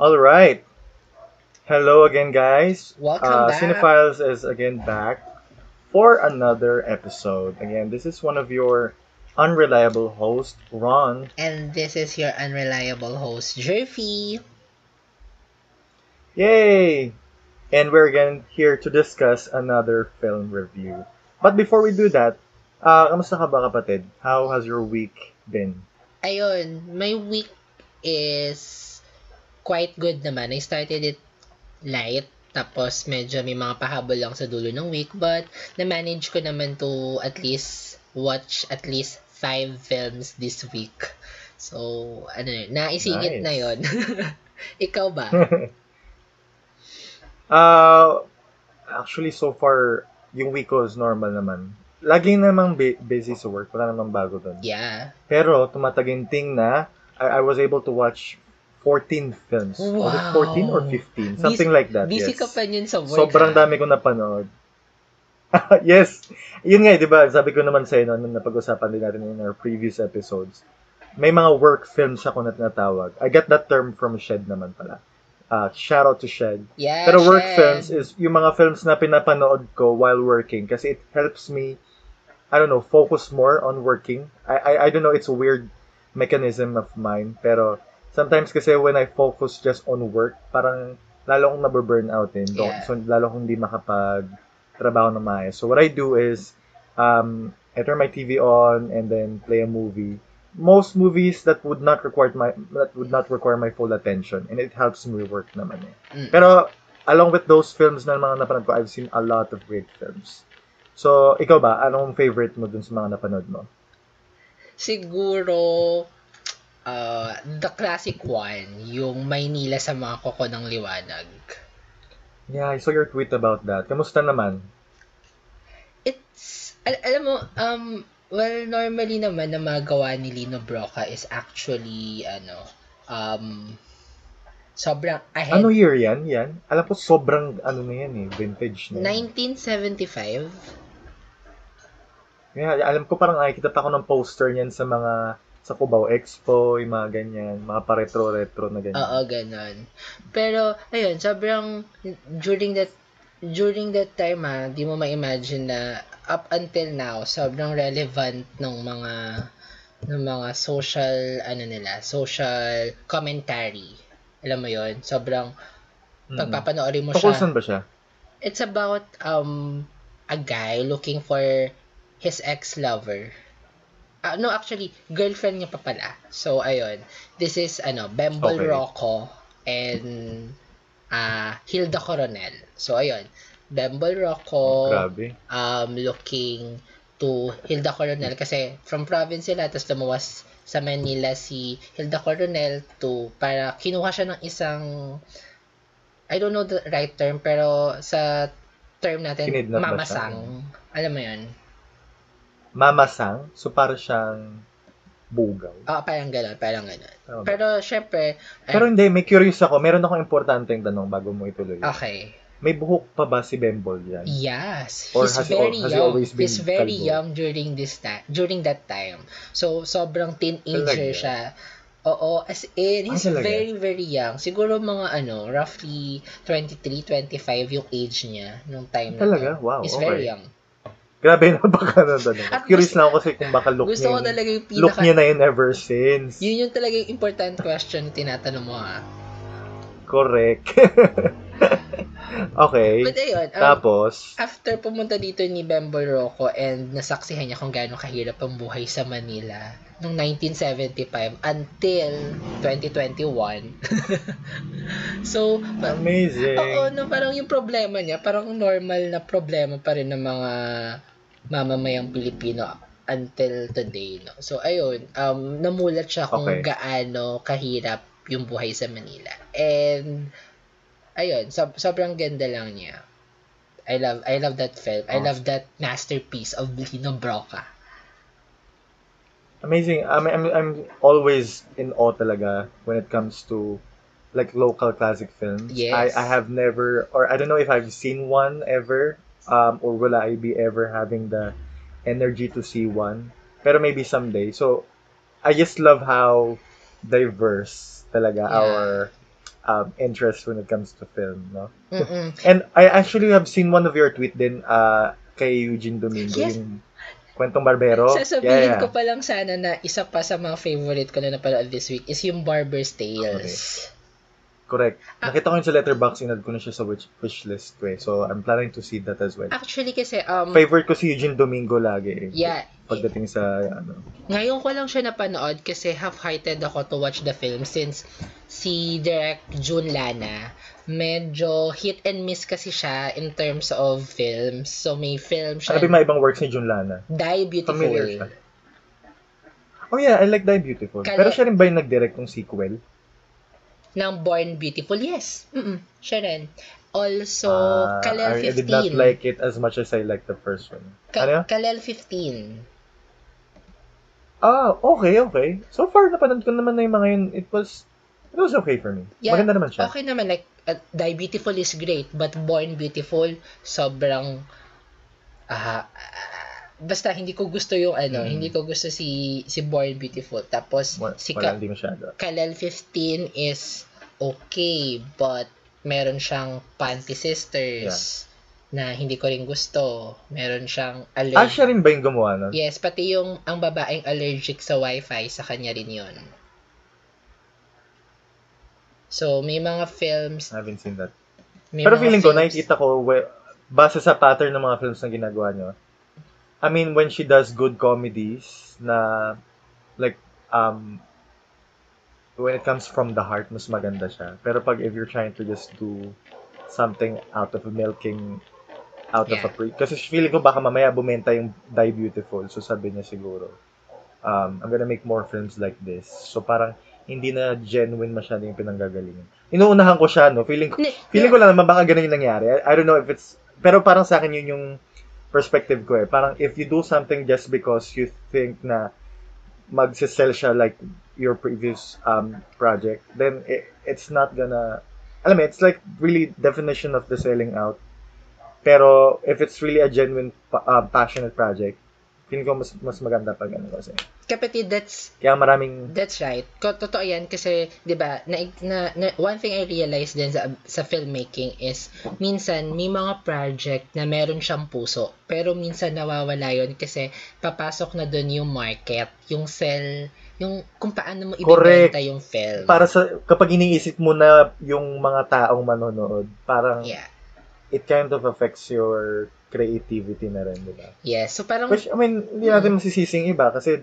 All right. Hello again, guys. Welcome uh, back. Cinephiles is again back for another episode. Again, this is one of your unreliable host, Ron. And this is your unreliable host, Jerfy. Yay! And we're again here to discuss another film review. But before we do that, uh, kamusta ka ba kapatid? How has your week been? Ayun, my week is quite good naman. I started it light, tapos medyo may mga pahabol lang sa dulo ng week, but na-manage ko naman to at least watch at least five films this week. So, ano yun, naisingit Nice. na yon. Ikaw ba? uh, actually, so far, yung week ko is normal naman. Lagi namang bu- busy sa work. Wala namang bago doon. Yeah. Pero tumataginting na I, I was able to watch 14 films. Was it 14 or Wow. 15? Something Busy- like that. Busy yes. ka pa yun sa work. Sobrang ha? dami ko napanood. yes. Yun nga, eh, di ba? Sabi ko naman sa'yo noon, nung napag-usapan din natin in our previous episodes. May mga work films ako na tinatawag. I got that term from Shed naman pala. Uh, shout out to Shed. Yeah, Pero work Shed. films is yung mga films na pinapanood ko while working kasi it helps me, I don't know, focus more on working. I, I, I don't know, it's a weird mechanism of mine. Pero sometimes kasi when I focus just on work, parang lalo akong nababurn out eh. Yeah. So, lalo akong hindi makapag trabaho na maayos. So what I do is, um, I turn my TV on and then play a movie. Most movies that would not require my that would not require my full attention and it helps me work naman eh. Mm. Pero along with those films na mga napanood ko, I've seen a lot of great films. So, ikaw ba, anong favorite mo dun sa mga napanood mo? Siguro, uh, the classic one, yung Maynila sa mga koko ng liwanag. Yeah, I saw your tweet about that. Kamusta naman? It's, al- alam mo, um, well, normally naman na magawa ni Lino Broca is actually, ano, um, sobrang ahead. Ano year yan? Yan? Alam ko sobrang ano na yan eh, vintage na. yan. 1975? Yeah, alam ko parang nakikita pa ako ng poster niyan sa mga sa Cubao Expo, yung mga ganyan, mga pa-retro-retro na ganyan. Oo, ganon. Pero, ayun, sobrang, during that, during that time ah, di mo ma-imagine na up until now, sobrang relevant ng mga, ng mga social, ano nila, social commentary. Alam mo yon sobrang, Mm. pagpapanoorin mo siya, saan ba siya? it's about, um, a guy looking for his ex-lover. Ah, no, actually, girlfriend niya pa pala. So, ayun. This is, ano, Bembol Okay. Rocco and ah Hilda Coronel. So, ayun. Bembol Rocco Grabe. um, looking to Hilda Coronel kasi from province sila, tapos lumuwas sa Manila si Hilda Coronel to para kinuha siya ng isang I don't know the right term pero sa term natin Kinidnap mamasang alam mo yun Mamasang, so para siyang bugaw. ah parang gano'n parang gano'n ba? pero syempre ay- Pero hindi, may curious ako. Meron akong importanteng tanong bago mo ituloy. okay May buhok pa ba si Bembol yan? Yes, Or he's has he very has he young. always been He's very kalbo? young during this time, during that time. So sobrang teenager Talaga? siya. Oo, as in, he's Ah, talaga? very, very young. Siguro mga ano, roughly 23, 25 yung age niya nung time na Talaga? Wow, He's okay. very young. Grabe na baka na tanong. At Curious gusto- lang ako kasi kung baka look Gusto ko niya, talaga yung look pinaka... niya na yun ever since. Yun yung talaga yung important question na tinatanong mo ha. Correct. okay. But ayun, um, Tapos, after pumunta dito ni Bembo Rocco and nasaksihan niya kung gaano kahirap ang buhay sa Manila noong 1975 until 2021. so, amazing. oo, no, parang yung problema niya, parang normal na problema pa rin ng mga mamamayang Pilipino until today, no. So, ayun, um, namulat siya kung Okay. gaano kahirap yung buhay sa Manila. And, ayun, sob- sobrang ganda lang niya. I love I love that film. I Awesome. love that masterpiece of Lino Broca. Amazing. I'm, I'm, I'm always in awe talaga when it comes to like local classic films. Yes. I, I have never, or I don't know if I've seen one ever, um, or will I be ever having the energy to see one. Pero maybe someday. So, I just love how diverse talaga Yeah. our um, interest when it comes to film, no? Mm-mm. And I actually have seen one of your tweet din uh, kay Eugene Domingo, Yes. yung kwentong barbero. Sasabihin Yeah, yeah. ko pa lang sana na isa pa sa mga favorite ko na napanood this week is yung Barber's Tales. Correct. Ah. Nakita ko yun sa letterbox, inad ko na siya sa wish, wish list ko eh. So, I'm planning to see that as well. Actually kasi, um, Favorite ko si Eugene Domingo lagi eh. yeah, Pagdating sa, ano. ngayon ko lang siya napanood kasi half-hearted ako to watch the film since si Direk June Lana, medyo hit and miss kasi siya in terms of films. So may film Ano siya, ba yung ibang works ni Jun Lana? Die Beautiful. Oh yeah, I like Die Beautiful. Kale- Pero siya rin ba yung nag-direct ng sequel? Ng Born Beautiful. Yes. Mm-mm. Siya rin. Also, Ah, Kalel I, I 15. did not like it as much as I liked the first one. Ka- ano? Kalel 15. Ah, okay, okay. So far, napanood ko naman na yung mga yun. It was, it was okay for me. Yeah, Maganda naman siya. Okay naman, like, uh, Die Beautiful is great, but Born Beautiful, sobrang, ah, ah, basta hindi ko gusto yung ano, Mm. hindi ko gusto si si Born Beautiful. Tapos, Wa- si Ka-. Kalel 15 is okay, but meron siyang Panty Sisters na hindi ko rin gusto. Meron siyang Ah, allergic. siya rin ba yung gumawa nun? Yes, pati yung ang babaeng allergic sa wifi, sa kanya rin yon. So, may mga films, I haven't seen that. Pero feeling ko, films- nakikita ko, we, base sa pattern ng mga films na ginagawa nyo, I mean, when she does good comedies, na, like, um, when it comes from the heart, mas maganda siya. Pero pag if you're trying to just do something out of milking, out of a Yeah. pre, kasi feeling ko baka mamaya bumenta yung Die Beautiful, so sabi niya siguro, um, I'm gonna make more films like this. So parang, hindi na genuine masyado yung pinanggagalingan. Inuunahan ko siya, no? Feeling ko, Feeling ko lang naman baka ganun yung nangyari. I, I don't know if it's... Pero parang sa akin yun yung perspective ko eh. Parang if you do something just because you think na magsisell siya like your previous um project, then it, it's not gonna... Alam mo, it's like really definition of the selling out. Pero if it's really a genuine, uh, passionate project, feeling ko mas, mas maganda pag ano kasi. Kapatid, that's Kaya maraming... That's right. Ko totoo 'yan kasi 'di ba, na, na, na- one thing I realized din sa sa filmmaking is minsan may mga project na meron siyang puso, pero minsan nawawala 'yon kasi papasok na doon yung market, yung sell, yung kung paano mo ibebenta yung film. Para sa... Kapag iniisip mo na yung mga taong manonood, parang... yeah. it kind of affects your creativity na rin, di ba? Yes. So parang Which, I mean, hindi natin masisising iba kasi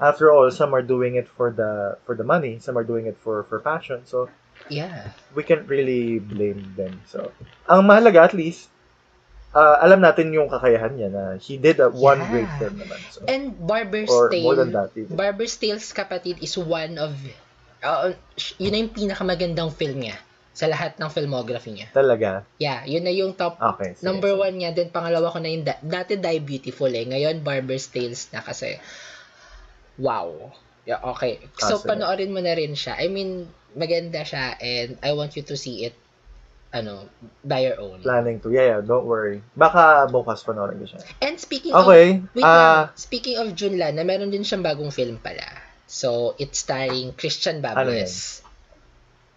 after all, some are doing it for the for the money, some are doing it for for passion. So, yeah. we can't really blame them. So, ang mahalaga at least, uh, alam natin yung kakayahan niya na he did a one Yeah. great film naman. So, And Barber's or Tale more than that even. Barber's Tales kapatid is one of uh, yun na yung pinakamagandang film niya sa lahat ng filmography niya. Talaga. Yeah, yun na yung top Okay. sige, number sige. one niya. Then pangalawa ko na yung da- dati Die Beautiful eh. Ngayon Barber's Tales na kasi wow. Yeah, okay. So Ah, panoorin mo na rin siya. I mean, maganda siya and I want you to see it ano, by your own. Planning to. Yeah, yeah, don't worry. Baka bukas panoorin ko siya. And speaking of Okay. Wait Ah, lang. Speaking of Junla, na meron din siyang bagong film pala. So, it's starring Christian Ano Babues.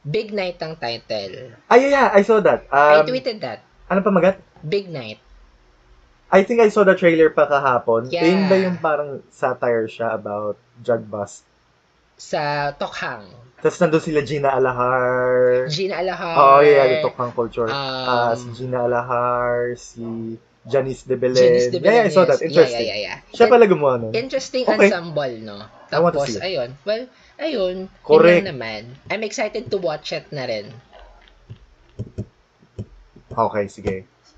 Big Night ang title. ay, yeah, yeah, I saw that. I Um, tweeted that. ano pa magat? Big Night. I think I saw the trailer pa kahapon. Yeah. Yun ba yung parang satire siya about drug bust? Sa Tokhang. Tapos nandun sila Gina Alahar. Gina Alahar. Oh, yeah, the Tokhang culture. Um, Ah, si Gina Alahar, si Janice de Belen. Janice de Yeah, yeah, I saw that. Interesting. Yeah, yeah, yeah. Siya In- pala gumawa nun. Interesting Okay. ensemble, no? I want to Tapos, ayun. Well, ayun. Correct. Yun naman. I'm excited to watch it na rin. Okay, sige.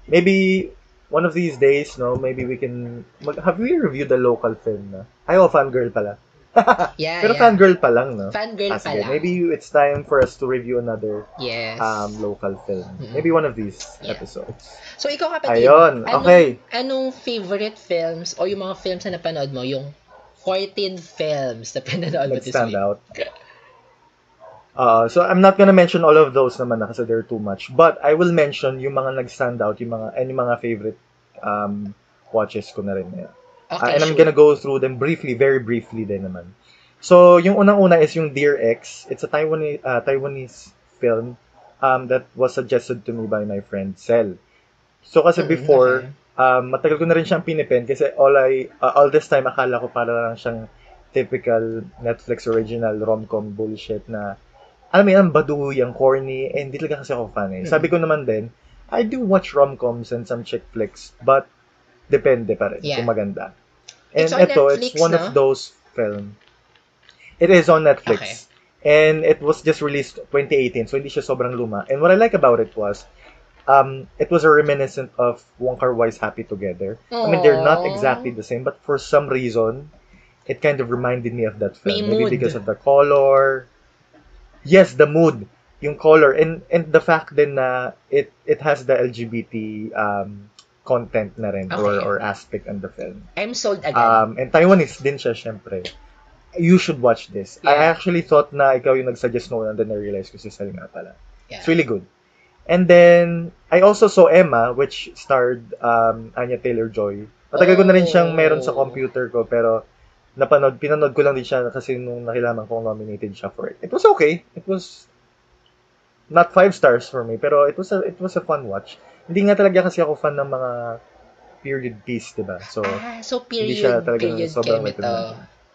Maybe one of these days, no, maybe we can... Mag, have we reviewed the local film na? Ay, oh, fangirl pala. Yeah, Pero yeah. fangirl pa lang, no? Fangirl Ah, pa lang. Maybe it's time for us to review another Yes. um, local film. Mhm. Maybe one of these Yeah. episodes. So, ikaw kapatid, Ayun, anong, okay. anong favorite films o yung mga films na napanood mo, yung 14 films na pinanood mo this Nag-stand week? out. Uh, so I'm not gonna mention all of those naman na kasi they're too much. But I will mention yung mga nag-stand out, yung mga, and yung mga favorite um, watches ko na rin. Yeah. Uh, Okay, and I'm sure. gonna go through them briefly, very briefly din naman. So, yung unang-una is yung Dear X. It's a Taiwanese, uh, Taiwanese film um, that was suggested to me by my friend Sel. So kasi Mm, before, okay. Um, matagal ko na rin siyang pinipin kasi all I, uh, all this time akala ko para lang siyang typical Netflix original rom-com bullshit na alam mo yan, baduy, ang corny, eh, hindi talaga kasi ako fan eh. Sabi ko naman din, I do watch rom-coms and some chick flicks, but depende pa rin Yeah. kung maganda. And It's on ito, Netflix, it's one no? of those film. It is on Netflix. Okay. And it was just released 2018, so hindi siya sobrang luma. And what I like about it was, um, it was a reminiscent of Wong Kar Wai's Happy Together. I mean, they're not Aww. exactly the same, but for some reason, it kind of reminded me of that film. May Maybe mood. because of the color. Yes, the mood, yung color, and and the fact din na it it has the LGBT um content na rin or Okay. or aspect in the film. I'm sold agad. Um, and Taiwanese din siya, syempre. You should watch this. I Yeah. actually thought na ikaw yung nag-suggest noon and then I realized ko si Sally nga pala. yeah. It's really good. And then, I also saw Emma, which starred um, Anya Taylor-Joy. Matagal ko na rin siyang meron sa Oh. computer ko, pero napanood, pinanood ko lang din siya kasi nung nakilaman kong nominated siya for it. It was okay. It was not five stars for me, pero it was a, it was a fun watch. Hindi nga talaga kasi ako fan ng mga period piece, di ba? So, ah, so hindi period, siya talagang period sobrang chem ito.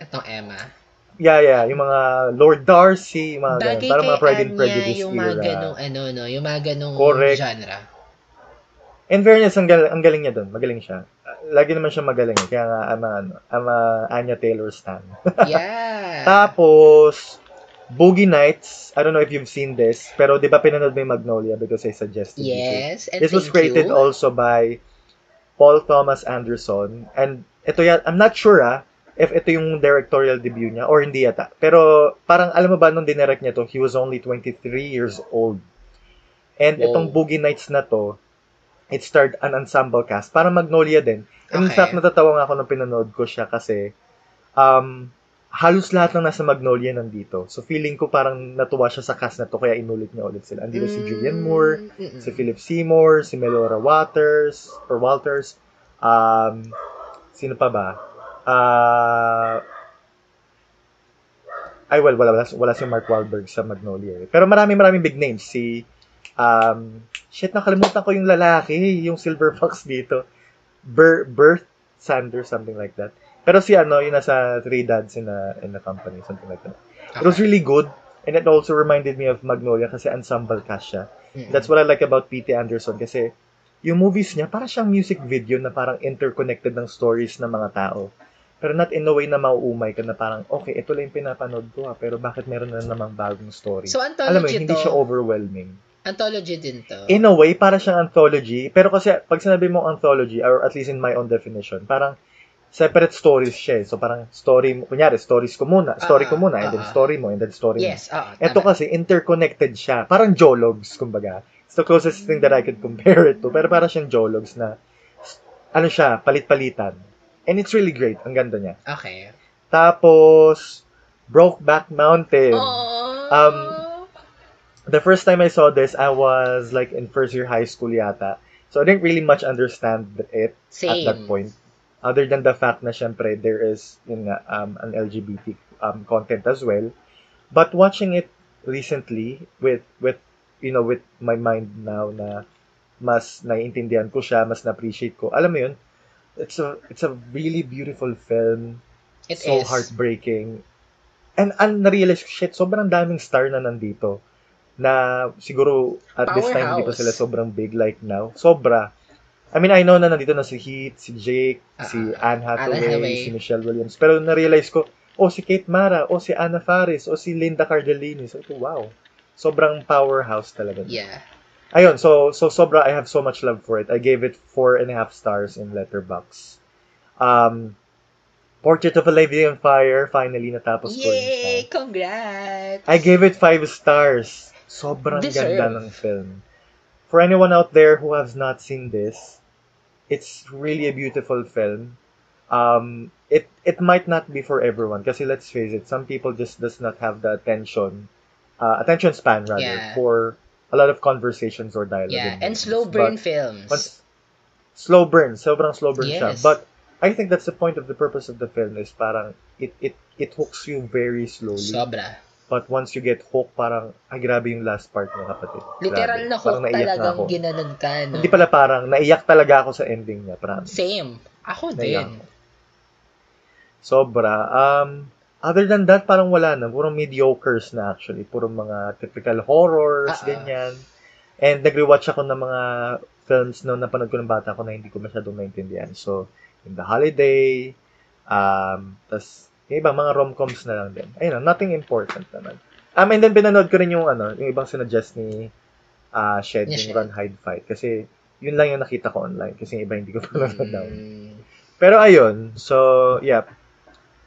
Itong Emma. Yeah, yeah, yung mga Lord Darcy, yung mga ganun. Bagay Parang kay mga Pride and Prejudice yung mga era. ganong ano, no? Yung mga ganong Correct. genre. In fairness, ang, gal- ang galing niya doon. Magaling siya. Lagi naman siya magaling. eh. Kaya nga, I'm a, ano, I'm a Anya Taylor stan. Yeah. Tapos, Boogie Nights. I don't know if you've seen this, pero di ba pinanood mo yung Magnolia because I suggested you yes. And This was created you. also by Paul Thomas Anderson. And ito ya, I'm not sure ah, if ito yung directorial debut niya or hindi yata. Pero parang alam mo ba nung dinirect niya to, he was only 23 years old. And Wow. itong Boogie Nights na to, it starred an ensemble cast. Parang Magnolia din. And in Okay. fact, natatawa nga ako nung pinanood ko siya kasi um, halos lahat ng nasa Magnolia nandito. So feeling ko parang natuwa siya sa cast na to kaya inulit niya ulit sila. Andito si Julianne Moore, Mm, mm, si Philip Seymour, si Melora Waters, or Walters, um, sino pa ba? Ah, ay, well, wala, wala, wala si Mark Wahlberg sa Magnolia. eh. Pero marami maraming big names. Si, um, shit, nakalimutan ko yung lalaki, yung Silver Fox dito. Ber, Bert Sanders, something like that. Pero si ano, yung nasa Three Dads in a, in a company, something like that. It was really good. And it also reminded me of Magnolia kasi ensemble cast siya. That's what I like about P.T. Anderson kasi yung movies niya, para siyang music video na parang interconnected ng stories ng mga tao. Pero not in a way na mauumay ka na parang, okay, ito lang yung pinapanood ko ha, pero bakit meron na namang bagong story? So, Alam mo, anthology hindi to. siya overwhelming. Anthology din to. In a way, para siyang anthology, pero kasi pag sinabi mo anthology, or at least in my own definition, parang separate stories siya eh. So parang story, kunyari, stories ko muna, story ko Ah, muna, and then ah, ah. story mo, and then story mo. yes, oo. Ito kasi interconnected siya. Parang jologs, kumbaga. It's the closest thing that I could compare it to. Pero parang siyang jologs na, ano siya, palit-palitan. And it's really great. Ang ganda niya. Okay. Tapos, Brokeback Mountain. Oh. Um, The first time I saw this, I was like in first year high school yata. So I didn't really much understand it Same. at that point. Other than the fact na syempre there is yun nga, um, an LGBT um, content as well. But watching it recently with with you know with my mind now na mas naiintindihan ko siya, mas na-appreciate ko. Alam mo yun, it's a it's a really beautiful film. It so is. heartbreaking. And ko, shit, sobrang daming star na nandito. Na siguro at this time hindi pa Powerhouse. sila sobrang big like now. Sobra. I mean, I know na nandito na si Heath, si Jake, Ah, si ah, Anne Hathaway, Hathaway. si Michelle Williams. Pero na-realize ko, oh, si Kate Mara, oh, si Anna Faris, oh, si Linda Cardellini. So, wow. Sobrang powerhouse talaga. Yeah. Ayun, so, so sobra, I have so much love for it. I gave it four and a half stars in Letterbox. Um, Portrait of a Lady on Fire, finally natapos ko rin siya. Yay! Congrats! I gave it five stars. Sobrang Deserve. ganda ng film. For anyone out there who has not seen this, it's really a beautiful film. Um, it it might not be for everyone kasi let's face it, some people just does not have the attention, uh, attention span rather Yeah. for a lot of conversations or dialogue. Yeah, and slow burn But films. once- slow burn, sobrang slow burn siya. Yes. But I think that's the point of the purpose of the film is parang it it it hooks you very slowly Sobra. But once you get hooked, parang, ay grabe yung last part ng kapatid. Literal na Parang hook na talagang ako. ginanon ka, no? Hindi pala parang, naiyak talaga ako sa ending niya, promise. Same. Ako Naiyak din. Sobra. Um, other than that, parang wala na. Puro mediocres na actually. Puro mga typical horrors, ah. ganyan. And nag-rewatch ako ng mga films no napanood ko ng bata ko na hindi ko masyadong naintindihan. So, in The Holiday, um, tas yung ibang mga rom-coms na lang din. Ayun, nothing important naman. Um, and then pinanood ko rin yung ano, yung ibang sinuggest ni uh, Shed, yung Shed. Run, Hide, Fight. Kasi, yun lang yung nakita ko online. Kasi yung iba hindi ko pa nanood na. Mm. Pero ayun, so, yeah.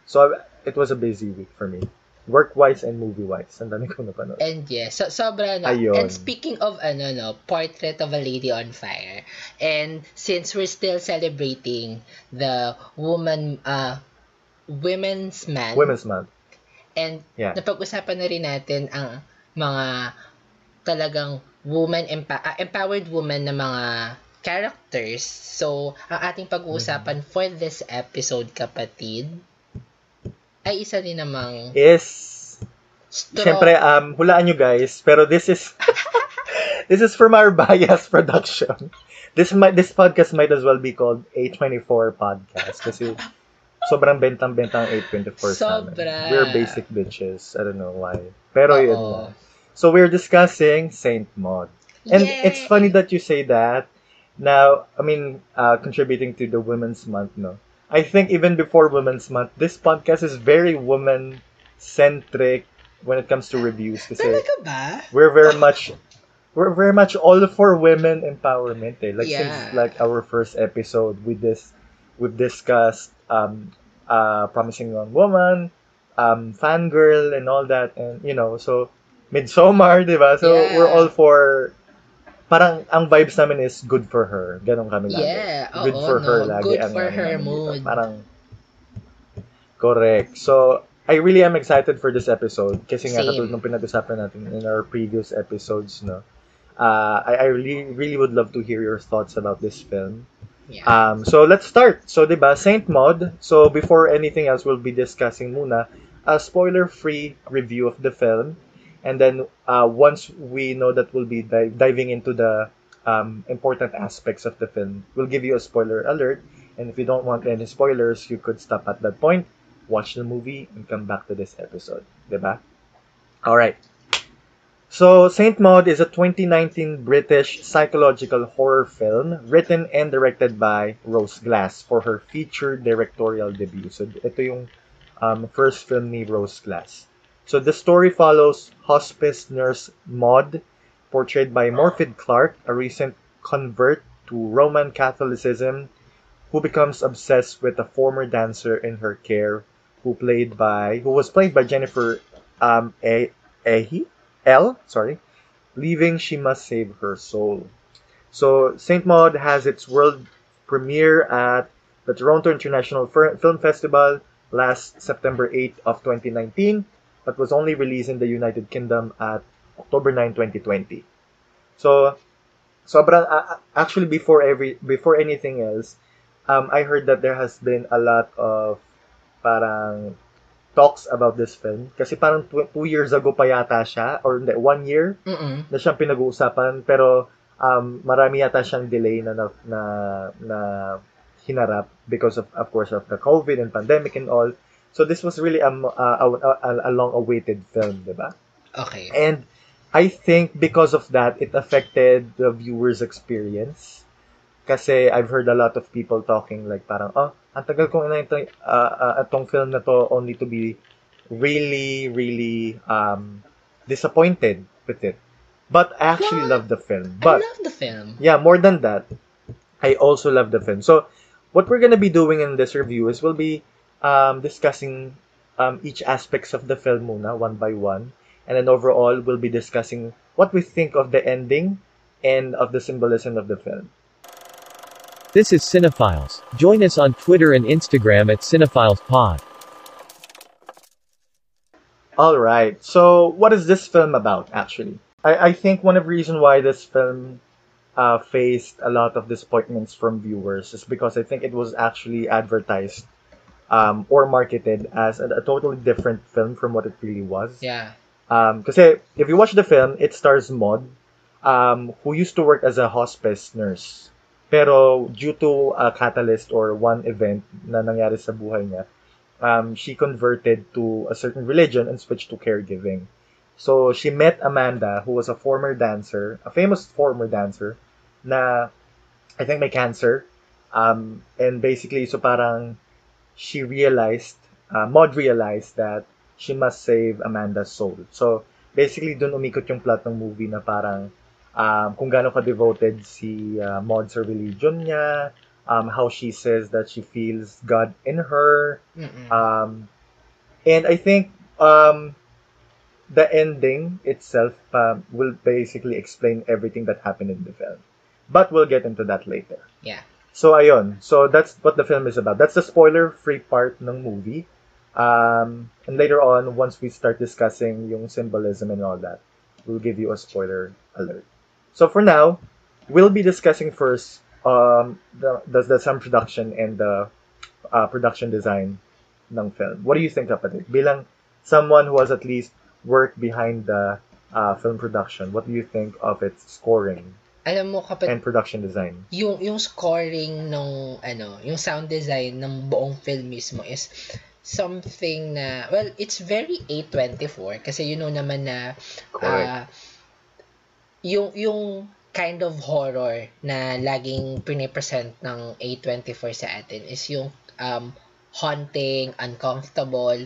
So, it was a busy week for me. Work-wise and movie-wise. Ang dami ko napanood. And yes, so, sobra na. Ayun. And speaking of ano no, Portrait of a Lady on Fire. And since we're still celebrating the woman uh women's man Women's Month. and Yeah. napag-usapan na rin natin ang mga talagang woman empa- ah, empowered woman na mga characters. So, ang ating pag-uusapan Mm-hmm. for this episode, kapatid, ay isa din namang Is, strong. syempre, um, hulaan nyo guys, pero this is, this is from our bias production. This might, this podcast might as well be called A24 Podcast kasi sobrang bentang-bentang 824 sa amin. Sobra. We're basic bitches. I don't know why. Pero yun Oo. na. So we're discussing Saint Maud. And Yay! it's funny that you say that. Now, I mean, uh, contributing to the Women's Month, no? I think even before Women's Month, this podcast is very woman-centric when it comes to reviews. Kasi Talaga ba? we're very much, we're very much all for women empowerment. Eh. Like Yeah. since like our first episode we this, we've discussed um, uh, promising young woman, um, fangirl, and all that, and you know, so midsummer, di ba? So Yeah. we're all for parang ang vibes namin is good for her. Ganon kami lagi. Yeah, good oo, for her no? lagi. Good ang for ano her mood. Parang correct. So I really am excited for this episode kasi nga Same. katulad ng pinag-usapan natin in our previous episodes, no. Uh, I, I really really would love to hear your thoughts about this film. Yeah. Um, so let's start. So, 'di ba, Saint Maud. So before anything else, we'll be discussing muna a spoiler-free review of the film, and then uh, once we know that we'll be di- diving into the um, important aspects of the film, we'll give you a spoiler alert. And if you don't want any spoilers, you could stop at that point, watch the movie, and come back to this episode, 'di ba? All right. So, Saint Maud is a 2019 British psychological horror film written and directed by Rose Glass for her feature directorial debut. So, ito yung um, first film ni Rose Glass. So, the story follows hospice nurse Maud, portrayed by Morfydd Clark, a recent convert to Roman Catholicism, who becomes obsessed with a former dancer in her care, who played by who was played by Jennifer um, A-. L, sorry, leaving she must save her soul. So Saint Maud has its world premiere at the Toronto International Film Festival last September 8 of 2019, but was only released in the United Kingdom at October 9, 2020. So sobrang a- actually before every before anything else, um, I heard that there has been a lot of parang talks about this film kasi parang tw- two years ago pa yata siya or hindi, one year Mm-mm. na siyang pinag-uusapan pero um, marami yata siyang delay na na, na, na hinarap because of of course of the COVID and pandemic and all. So this was really a, a, a, a long-awaited film, di ba? Okay. And I think because of that, it affected the viewer's experience. Kasi I've heard a lot of people talking like parang, oh, ang tagal kong inaintay uh, uh, itong film na to only to be really, really um, disappointed with it. But I actually love the film. I But love the film. yeah, more than that, I also love the film. So, what we're gonna be doing in this review is we'll be um, discussing um, each aspects of the film muna, one by one, and then overall we'll be discussing what we think of the ending and of the symbolism of the film. This is Cinephiles. Join us on Twitter and Instagram at CinephileSPod. All right. So, what is this film about, actually? I, I think one of the reasons why this film uh, faced a lot of disappointments from viewers is because I think it was actually advertised um, or marketed as a, a totally different film from what it really was. Yeah. Um, kasi if you watch the film, it stars Maud, um, who used to work as a hospice nurse. Pero due to a catalyst or one event na nangyari sa buhay niya, um, she converted to a certain religion and switched to caregiving. So she met Amanda, who was a former dancer, a famous former dancer, na I think may cancer. Um, and basically, so parang she realized, uh, Maud realized that she must save Amanda's soul. So basically, dun umikot yung plot ng movie na parang um, kung gaano ka-devoted si uh, Maud sa religion niya, um, how she says that she feels God in her. Mm-mm. Um, and I think um, the ending itself um, will basically explain everything that happened in the film. But we'll get into that later. Yeah. So ayun. So that's what the film is about. That's the spoiler-free part ng movie. Um, and later on, once we start discussing yung symbolism and all that, we'll give you a spoiler alert. So for now, we'll be discussing first um, the, the, the sound production and the uh, production design ng film. What do you think it? Bilang someone who has at least worked behind the uh, film production, what do you think of its scoring Alam mo kapag and production design? yung yung scoring ng ano, yung sound design ng buong film mismo is something na well, it's very A24 kasi you know naman na Correct. ah, yung yung kind of horror na laging pinipresent ng A24 sa atin is yung um, haunting, uncomfortable,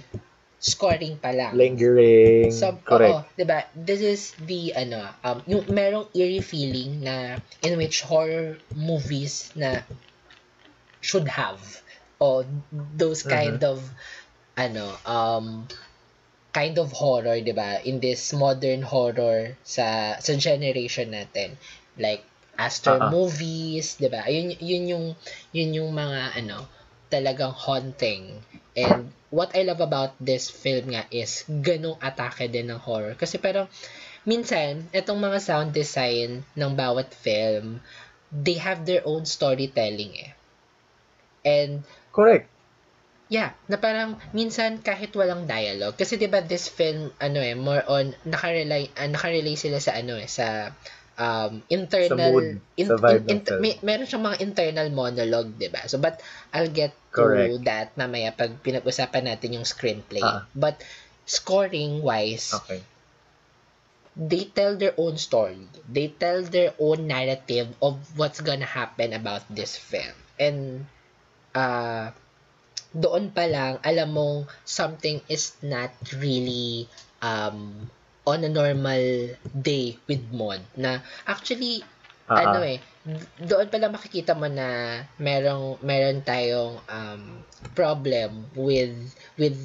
scoring pa lang. Lingering. So, correct. oo, 'di ba? This is the ano, um yung merong eerie feeling na in which horror movies na should have or those kind of ano, um kind of horror, 'di ba? In this modern horror sa sa generation natin. Like Astro ah. movies, 'di ba? Yun yun yung yun yung mga ano, talagang haunting. And what I love about this film nga is ganong atake din ng horror. Kasi parang minsan, itong mga sound design ng bawat film, they have their own storytelling eh. And Correct. Yeah, na parang minsan kahit walang dialogue. Kasi 'di ba this film ano eh more on nakarely uh, nakarelay sila sa ano eh sa um internal mood, sa vibe ng film. may, meron siyang mga internal monologue, 'di ba? So but I'll get to Correct. that mamaya pag pinag-usapan natin yung screenplay. Ah. But scoring wise, Okay. they tell their own story. They tell their own narrative of what's gonna happen about this film. And uh, doon pa lang, alam mong something is not really um, on a normal day with Mod. Na actually, Ah, ano ah. eh, doon pa lang makikita mo na merong, meron tayong um, problem with with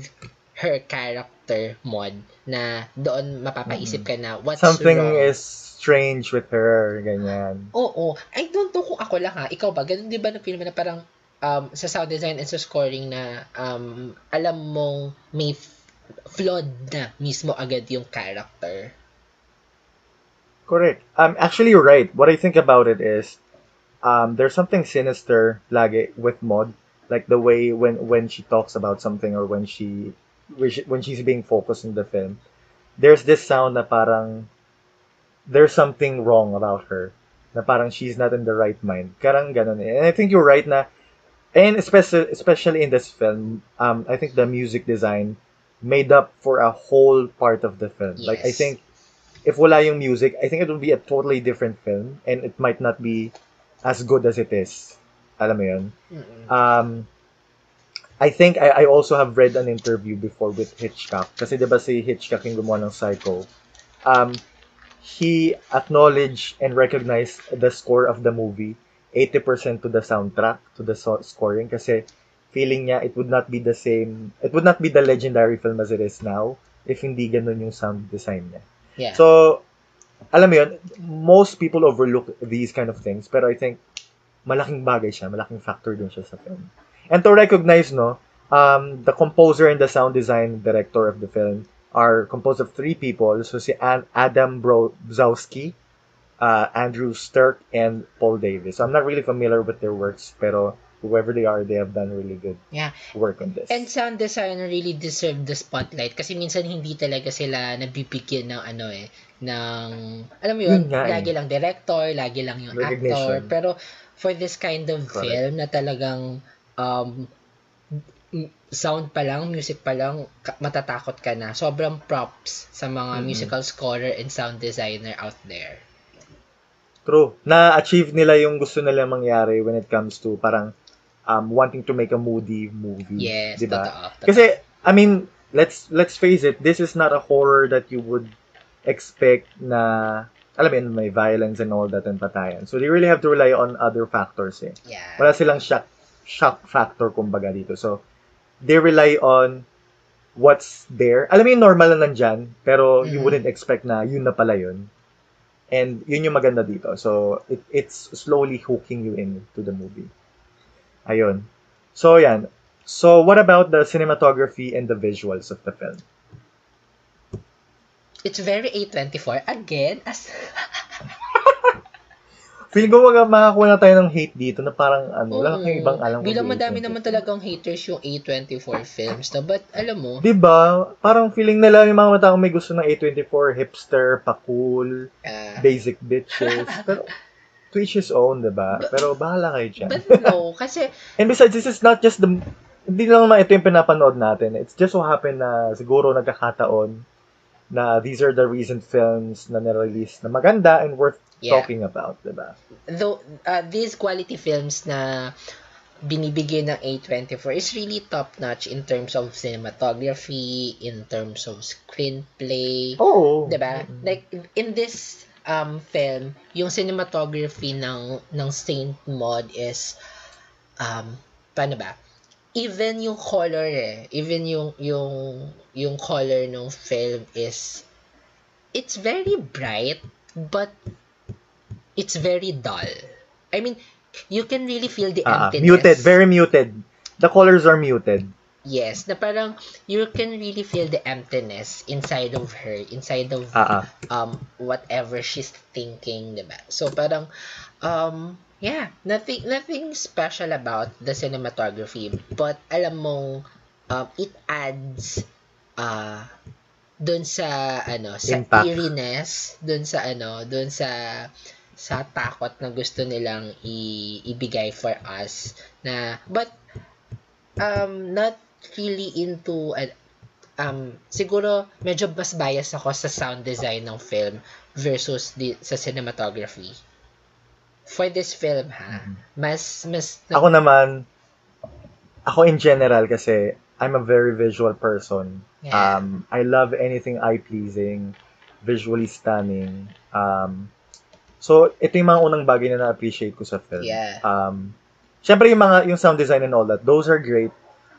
her character mod na doon mapapaisip ka na what's Something wrong. is strange with her, ganyan. Oo. I don't know kung ako lang ha. Ikaw ba? Ganun di ba na film na parang um, sa sound design and sa scoring na um, alam mong may flawed na mismo agad yung character. Correct. Um, actually, you're right. What I think about it is, um, there's something sinister lagi with Maud, like the way when when she talks about something or when she when she- when she's being focused in the film. There's this sound na parang there's something wrong about her. Na parang she's not in the right mind. Karang ganun eh. And I think you're right na and especially especially in this film, um, I think the music design made up for a whole part of the film. Like I think if wala yung music, I think it would be a totally different film and it might not be as good as it is. Alam mo yun? Mm-mm. Um, I think I, I also have read an interview before with Hitchcock. Kasi di ba si Hitchcock yung gumawa ng Psycho. Um, he acknowledged and recognized the score of the movie 80% to the soundtrack, to the so- scoring. Kasi feeling niya it would not be the same, it would not be the legendary film as it is now if hindi ganun yung sound design niya. Yeah. So, alam mo yun, most people overlook these kind of things, pero I think malaking bagay siya, malaking factor din siya sa film. And to recognize, no, um, the composer and the sound design director of the film are composed of three people. So si Adam Brozowski, uh, Andrew Sturck, and Paul Davis. So I'm not really familiar with their works, pero whoever they are, they have done really good Yeah. work on this. And sound designer really deserve the spotlight kasi minsan hindi talaga sila nabibigyan ng ano eh, ng, alam mo yun, Yun nga eh. lagi lang director, lagi lang yung actor. Pero for this kind of Correct. film na talagang um, sound pa lang, music pa lang, matatakot ka na. Sobrang props sa mga Mhm. musical scorer and sound designer out there. True. Na-achieve nila yung gusto nila mangyari when it comes to parang um, wanting to make a moody movie. Yes, diba? totoo. totoo. Kasi, I mean, let's let's face it, this is not a horror that you would expect na, alam mo yun, may violence and all that and patayan. So, they really have to rely on other factors eh. yeah. Wala silang shock, shock factor kumbaga dito. So, they rely on what's there. Alam mo yung normal na nandyan, pero you Mhm. wouldn't expect na yun na pala yun. And yun yung maganda dito. So, it, it's slowly hooking you into the movie. Ayun. So, yan. So, what about the cinematography and the visuals of the film? It's very A24. Again, as Feeling ko wag makakuha na tayo ng hate dito na parang ano, wala kang ibang alam. Bilang kundi madami A24. naman talagang haters yung A24 films, no? But, alam mo, Diba? Parang feeling nila yung mga taong may gusto ng A24, hipster, pa-cool, ah, basic bitches. Pero, to each his own, diba? Pero bahala kayo dyan. but no, kasi, And besides, this is not just the... Hindi lang naman ito yung pinapanood natin. It's just so happen na siguro nagkakataon na these are the recent films na nirelease na maganda and worth yeah. talking about, diba? Though, uh, these quality films na binibigay ng A24 is really top-notch in terms of cinematography, in terms of screenplay. 'di ba? Like in this um film, yung cinematography ng ng Saint Maud is um paano ba? Even yung color eh, even yung yung yung color ng film is it's very bright but it's very dull. I mean, you can really feel the Ah, emptiness. muted. Very muted. The colors are muted. Yes, na parang you can really feel the emptiness inside of her, inside of Ah, ah. um whatever she's thinking, 'di ba? So parang um yeah, nothing nothing special about the cinematography, but alam mong um it adds uh dun sa ano, sa Impact. eeriness, dun sa ano, dun sa sa takot na gusto nilang i- ibigay for us na but um not really into uh, um siguro medyo mas bias ako sa sound design ng film versus di, sa cinematography. For this film ha, mas mas Ako naman, ako in general kasi I'm a very visual person. Yeah. Um, I love anything eye-pleasing, visually stunning. Um, so, ito yung mga unang bagay na na-appreciate ko sa film. Yeah. Um, Siyempre yung mga yung sound design and all that, those are great.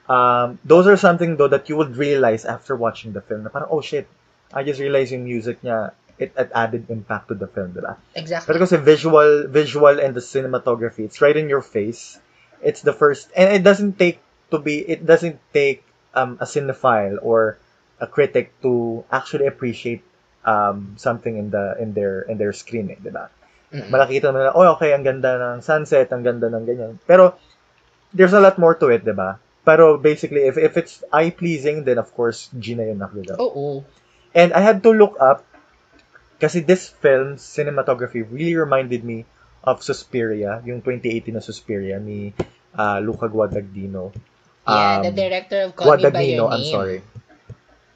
Um, those are something though that you would realize after watching the film na parang, oh shit, I just realized yung music niya, it, it added impact to the film, diba? exactly. Pero kasi visual, visual and the cinematography, it's right in your face. It's the first, and it doesn't take to be, it doesn't take um, a cinephile or a critic to actually appreciate um, something in the in their in their screen, eh, 'di ba? Mm-mm. Malakita mo na, oh, okay, ang ganda ng sunset, ang ganda ng ganyan. Pero there's a lot more to it, it, 'di ba? Pero basically, if if it's eye-pleasing, then of course, G na yun nakuha. Oo. And I had to look up kasi this film cinematography really reminded me of Suspiria, yung 2018 na Suspiria ni uh, Luca Guadagnino. Yeah, the Um, director of Call Me By Guadagnino, Your I'm sorry.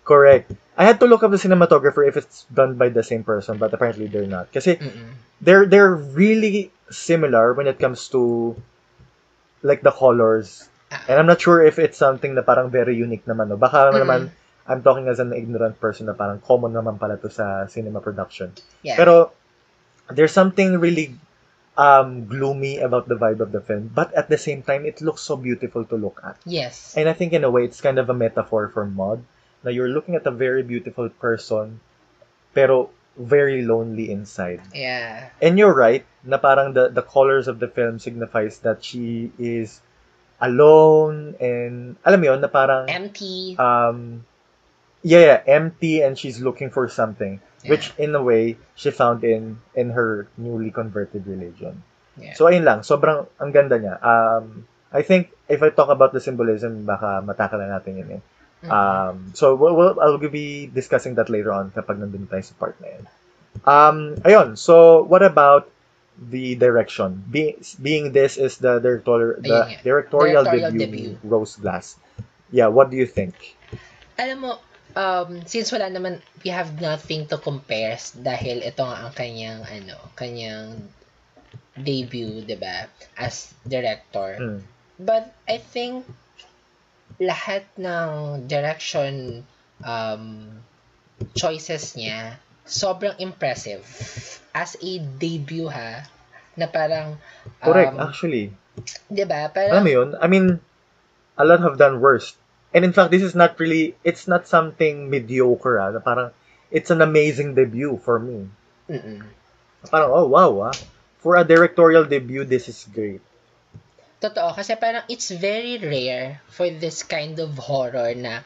Correct. I had to look up the cinematographer if it's done by the same person, but apparently they're not. Kasi Mm-mm. they're they're really similar when it comes to like the colors. And I'm not sure if it's something na parang very unique naman. No? Baka Mm-mm. naman I'm talking as an ignorant person na parang common naman pala to sa cinema production. Yeah. Pero there's something really um gloomy about the vibe of the film, but at the same time it looks so beautiful to look at. yes. And I think in a way it's kind of a metaphor for Maud. Now you're looking at a very beautiful person pero very lonely inside. Yeah. And you're right na parang the the colors of the film signifies that she is alone and alam mo yun na parang Empty. um yeah, yeah, empty and she's looking for something which in a way she found in in her newly converted religion. Yeah. So ayun lang, sobrang ang ganda niya. Um I think if I talk about the symbolism, baka matakala natin yun eh. Mm. Um, so we'll, we'll, I'll be discussing that later on kapag nandun tayo sa part na yun. Um, ayun, so what about the direction? Being, being this is the director, the Ayun directorial, Directorial debut, debut. Rose Glass. Yeah, what do you think? alam mo, um, since wala naman, we have nothing to compare dahil ito nga ang kanyang, ano, kanyang debut, 'di ba as director. Mm. But I think lahat ng direction um, choices niya sobrang impressive as a debut ha na parang Correct, um, actually. 'di ba Alam parang mo yun? I mean, a lot have done worse. And in fact, this is not really, it's not something mediocre, ah, na parang, it's an amazing debut for me. mm-mm. Parang, oh, wow, ah. For a directorial debut, this is great. Totoo, kasi parang it's very rare for this kind of horror na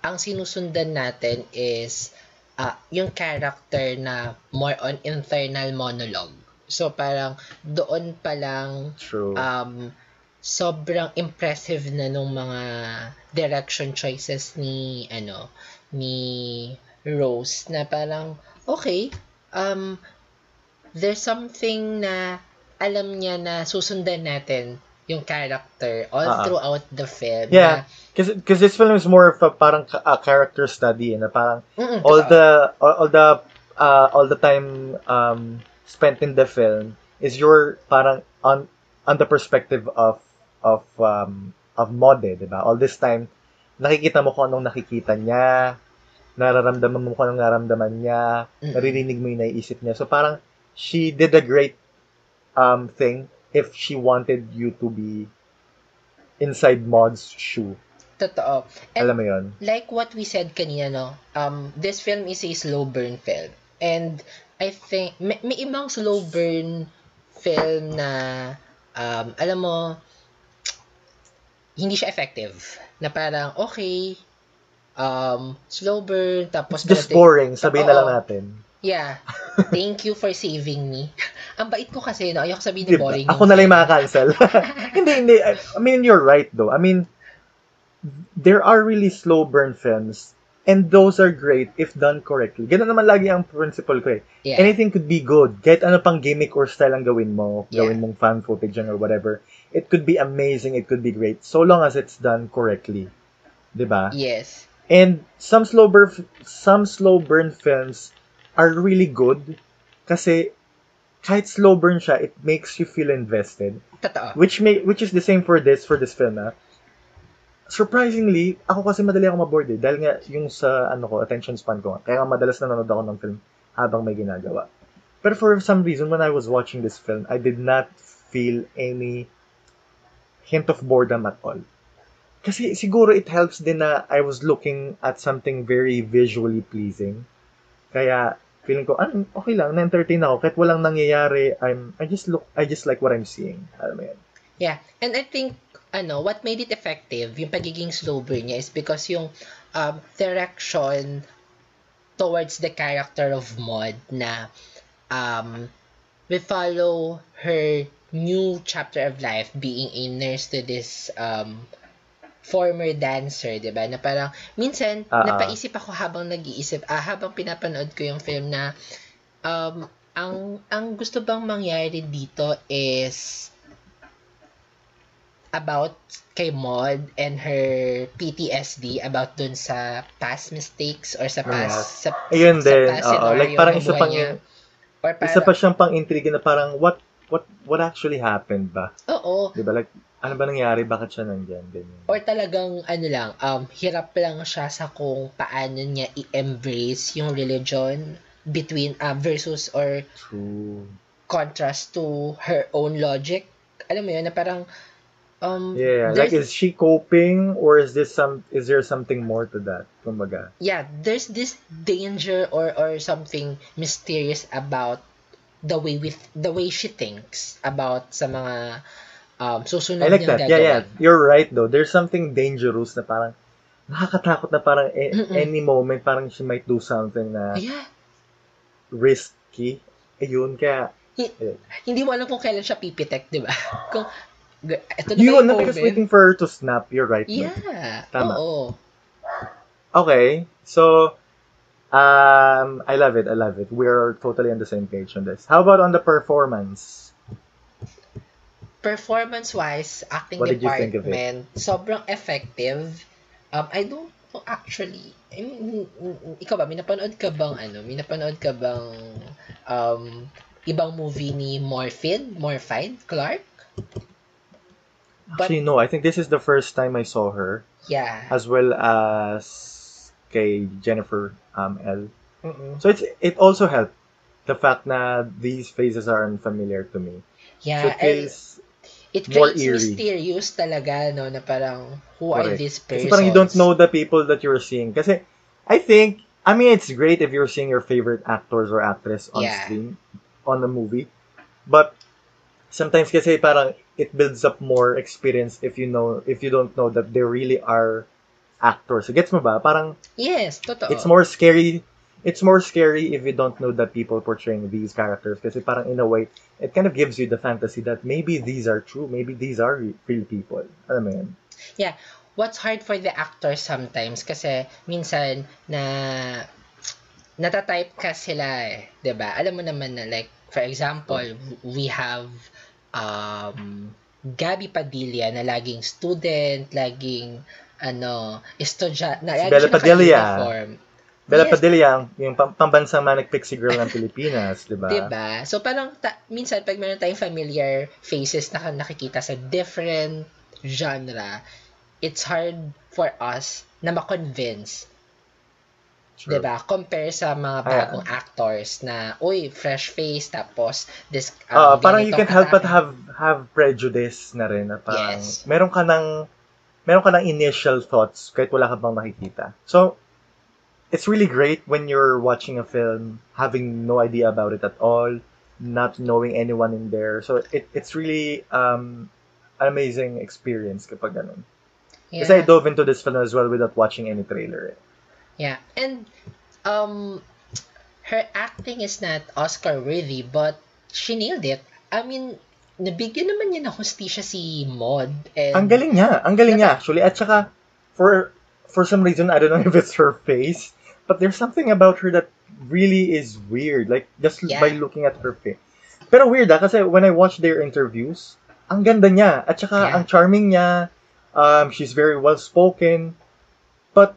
ang sinusundan natin is ah yung character na more on internal monologue. So parang doon pa lang True. um, sobrang impressive na nung mga direction choices ni ano ni Rose na parang okay um there's something na alam niya na susundan natin yung character all ah. throughout the film Yeah. Because this film is more of a parang a character study and na parang Mm-mm, all totoo. the all, all the uh, all the time um, spent in the film is your parang on on the perspective of of um, of Mode, 'di ba? All this time nakikita mo kung anong nakikita niya, nararamdaman mo kung anong nararamdaman niya, Mm-mm. naririnig mo yung naiisip niya. So parang she did a great um thing if she wanted you to be inside Maud's shoe. totoo And Alam mo 'yon? like what we said kanina, no, um, this film is a slow burn film. And I think, may, may ibang slow burn film na, um, alam mo, hindi siya effective. Na parang, okay, um, slow burn, tapos... Just boring, sabihin na lang natin. Yeah. Thank you for saving me. Ang bait ko kasi, no, ayoko sabihin Diba? boring. Ako na lang makakancel. hindi, hindi. I mean, you're right though. I mean, there are really slow burn films and those are great if done correctly. Ganun naman lagi ang principle ko eh. Yeah. Anything could be good. Kahit ano pang gimmick or style ang gawin mo, Yeah. gawin mong fan footage or whatever. It could be amazing, it could be great, so long as it's done correctly. ba? Yes. And some slow burn some slow burn films are really good kasi kahit slow burn siya, it makes you feel invested. Totoo. Which may which is the same for this for this film ah. Surprisingly, ako kasi madali ako maboard eh dahil nga yung sa ano ko attention span ko. Kaya nga madalas nanonood ako ng film habang may ginagawa. But for some reason when I was watching this film, I did not feel any hint of boredom at all. Kasi siguro it helps din na I was looking at something very visually pleasing. Kaya feeling ko, ah, okay lang, na-entertain ako. Kahit walang nangyayari, I'm, I just look, I just like what I'm seeing. Alam mo yan? Yeah, and I think ano, what made it effective, yung pagiging slow burn niya is because yung um, direction towards the character of Maud na um, we follow her new chapter of life being a nurse to this um, former dancer, 'di ba? Na parang minsan Ah, ah. napaisip ako habang nag-iisip, ah, habang pinapanood ko yung film na um, ang ang gusto bang mangyari dito is about kay Maud and her PTSD about dun sa past mistakes or sa past sa, Ayun sa din. past scenario like parang ng isa pang, niya. Or isa parang, pa siyang pang intrigue na parang, what, what, what actually happened ba? oo. Di ba? Like, ano ba nangyari? Bakit siya nandyan? Ganyan. Or talagang, ano lang, um, hirap lang siya sa kung paano niya i-embrace yung religion between, uh, versus or True. contrast to her own logic. Alam mo yun, na parang, um, Yeah, like is she coping or is this some is there something more to that? Kumbaga. yeah, there's this danger or or something mysterious about the way with the way she thinks about sa mga um susunod I like that. Yeah, yeah. gagawin. You're right though. There's something dangerous na parang nakakatakot na parang a- Mm-mm. any moment parang she might do something na Yeah, risky. Ayun, kaya hindi mo alam kung kailan siya pipitek, 'di ba? kung Ito na You, ba because waiting for her to snap, you're right. Yeah. Tama. Oo. Okay, so um, I love it. I love it. We're totally on the same page on this. How about on the performance? Performance-wise, acting What did you think of it? department, sobrang effective. Um, I don't know actually. I mean, ikaw ba, may napanood ka bang ano, may napanood ka bang um, ibang movie ni Morphid, Morphide, Clark? But, Actually, no. I think this is the first time I saw her, yeah. as well as kay Jennifer um, L. Mm-mm. So it's it also helped the fact na these faces are unfamiliar to me. So Yeah, it feels it more creates eerie. mysterious talaga, no, na parang, who are Correct. these Kasi persons? parang you don't know the people that you're seeing. Kasi I think, I mean, it's great if you're seeing your favorite actors or actress on Yeah. screen, on the movie. But sometimes kasi parang it builds up more experience if you know, if you don't know that they really are actors. Gets mo ba? Parang Yes, totoo. it's more scary. It's more scary if you don't know the people portraying these characters. Kasi parang in a way, it kind of gives you the fantasy that maybe these are true. Maybe these are re- real people. Alam mo yun? what's hard for the actors sometimes kasi minsan na natatypecast sila eh, ba? Alam mo naman na like for example, we have um Gabby Padilla na laging student, laging ano, estudya, na lagi Bella Padilla. Bella Yes. Padilla, yung pam- pambansang manic pixie girl ng Pilipinas, di ba? Diba? So parang ta- minsan pag meron tayong familiar faces na nakikita sa different genre, it's hard for us na ma-convince True. 'di ba? Compare sa mga bagong actors na uy, fresh face tapos this Ah, um, parang you can't help but have have prejudice na rin na parang Yes. meron ka ng meron ka ng initial thoughts kahit wala ka pang nakikita. So it's really great when you're watching a film having no idea about it at all, not knowing anyone in there. So it it's really um an amazing experience kapag ganun. yeah. Kasi I dove into this film as well without watching any trailer. eh. Yeah. And um her acting is not Oscar worthy but she nailed it. I mean, nabigyan naman niya ng hustisya si Maud and Ang galing niya. Ang galing niya actually. At saka, for for some reason, I don't know if it's her face, but there's something about her that really is weird. Like, just Yeah. by looking at her face. Pero weird ah, kasi when I watch their interviews, ang ganda niya. At saka, Yeah. ang charming niya. Um, she's very well-spoken. But,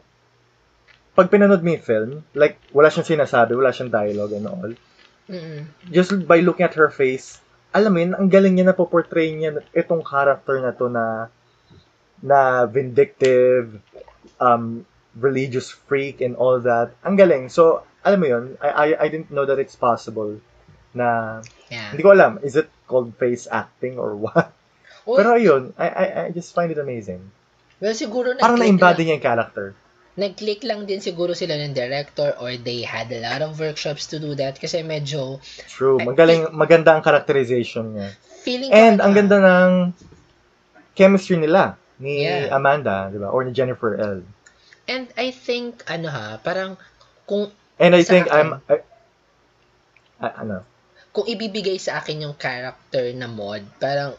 pag pinanood mo yung film, like, wala siyang sinasabi, wala siyang dialogue and all. Mm-mm. just by looking at her face, alam mo yun, ang galing niya na portray niya itong character na to na na vindictive, um, religious freak and all that. Ang galing. So, alam mo yun, I, I, I didn't know that it's possible na, Yeah. hindi ko alam, is it called face acting or what? Well, Pero ayun, I, I, I just find it amazing. well, siguro Parang nag-click na-embody lang, niya yung character. nag-click lang din siguro sila ng director or they had a lot of workshops to do that kasi medyo True. I- Magaling, maganda ang characterization niya. feeling And ang ganda ng chemistry nila ni Yeah. Amanda, di ba? Or ni Jennifer L. And I think, ano ha, parang kung And I think akin. I'm I, I- ano, kung ibibigay sa akin yung character na mod, parang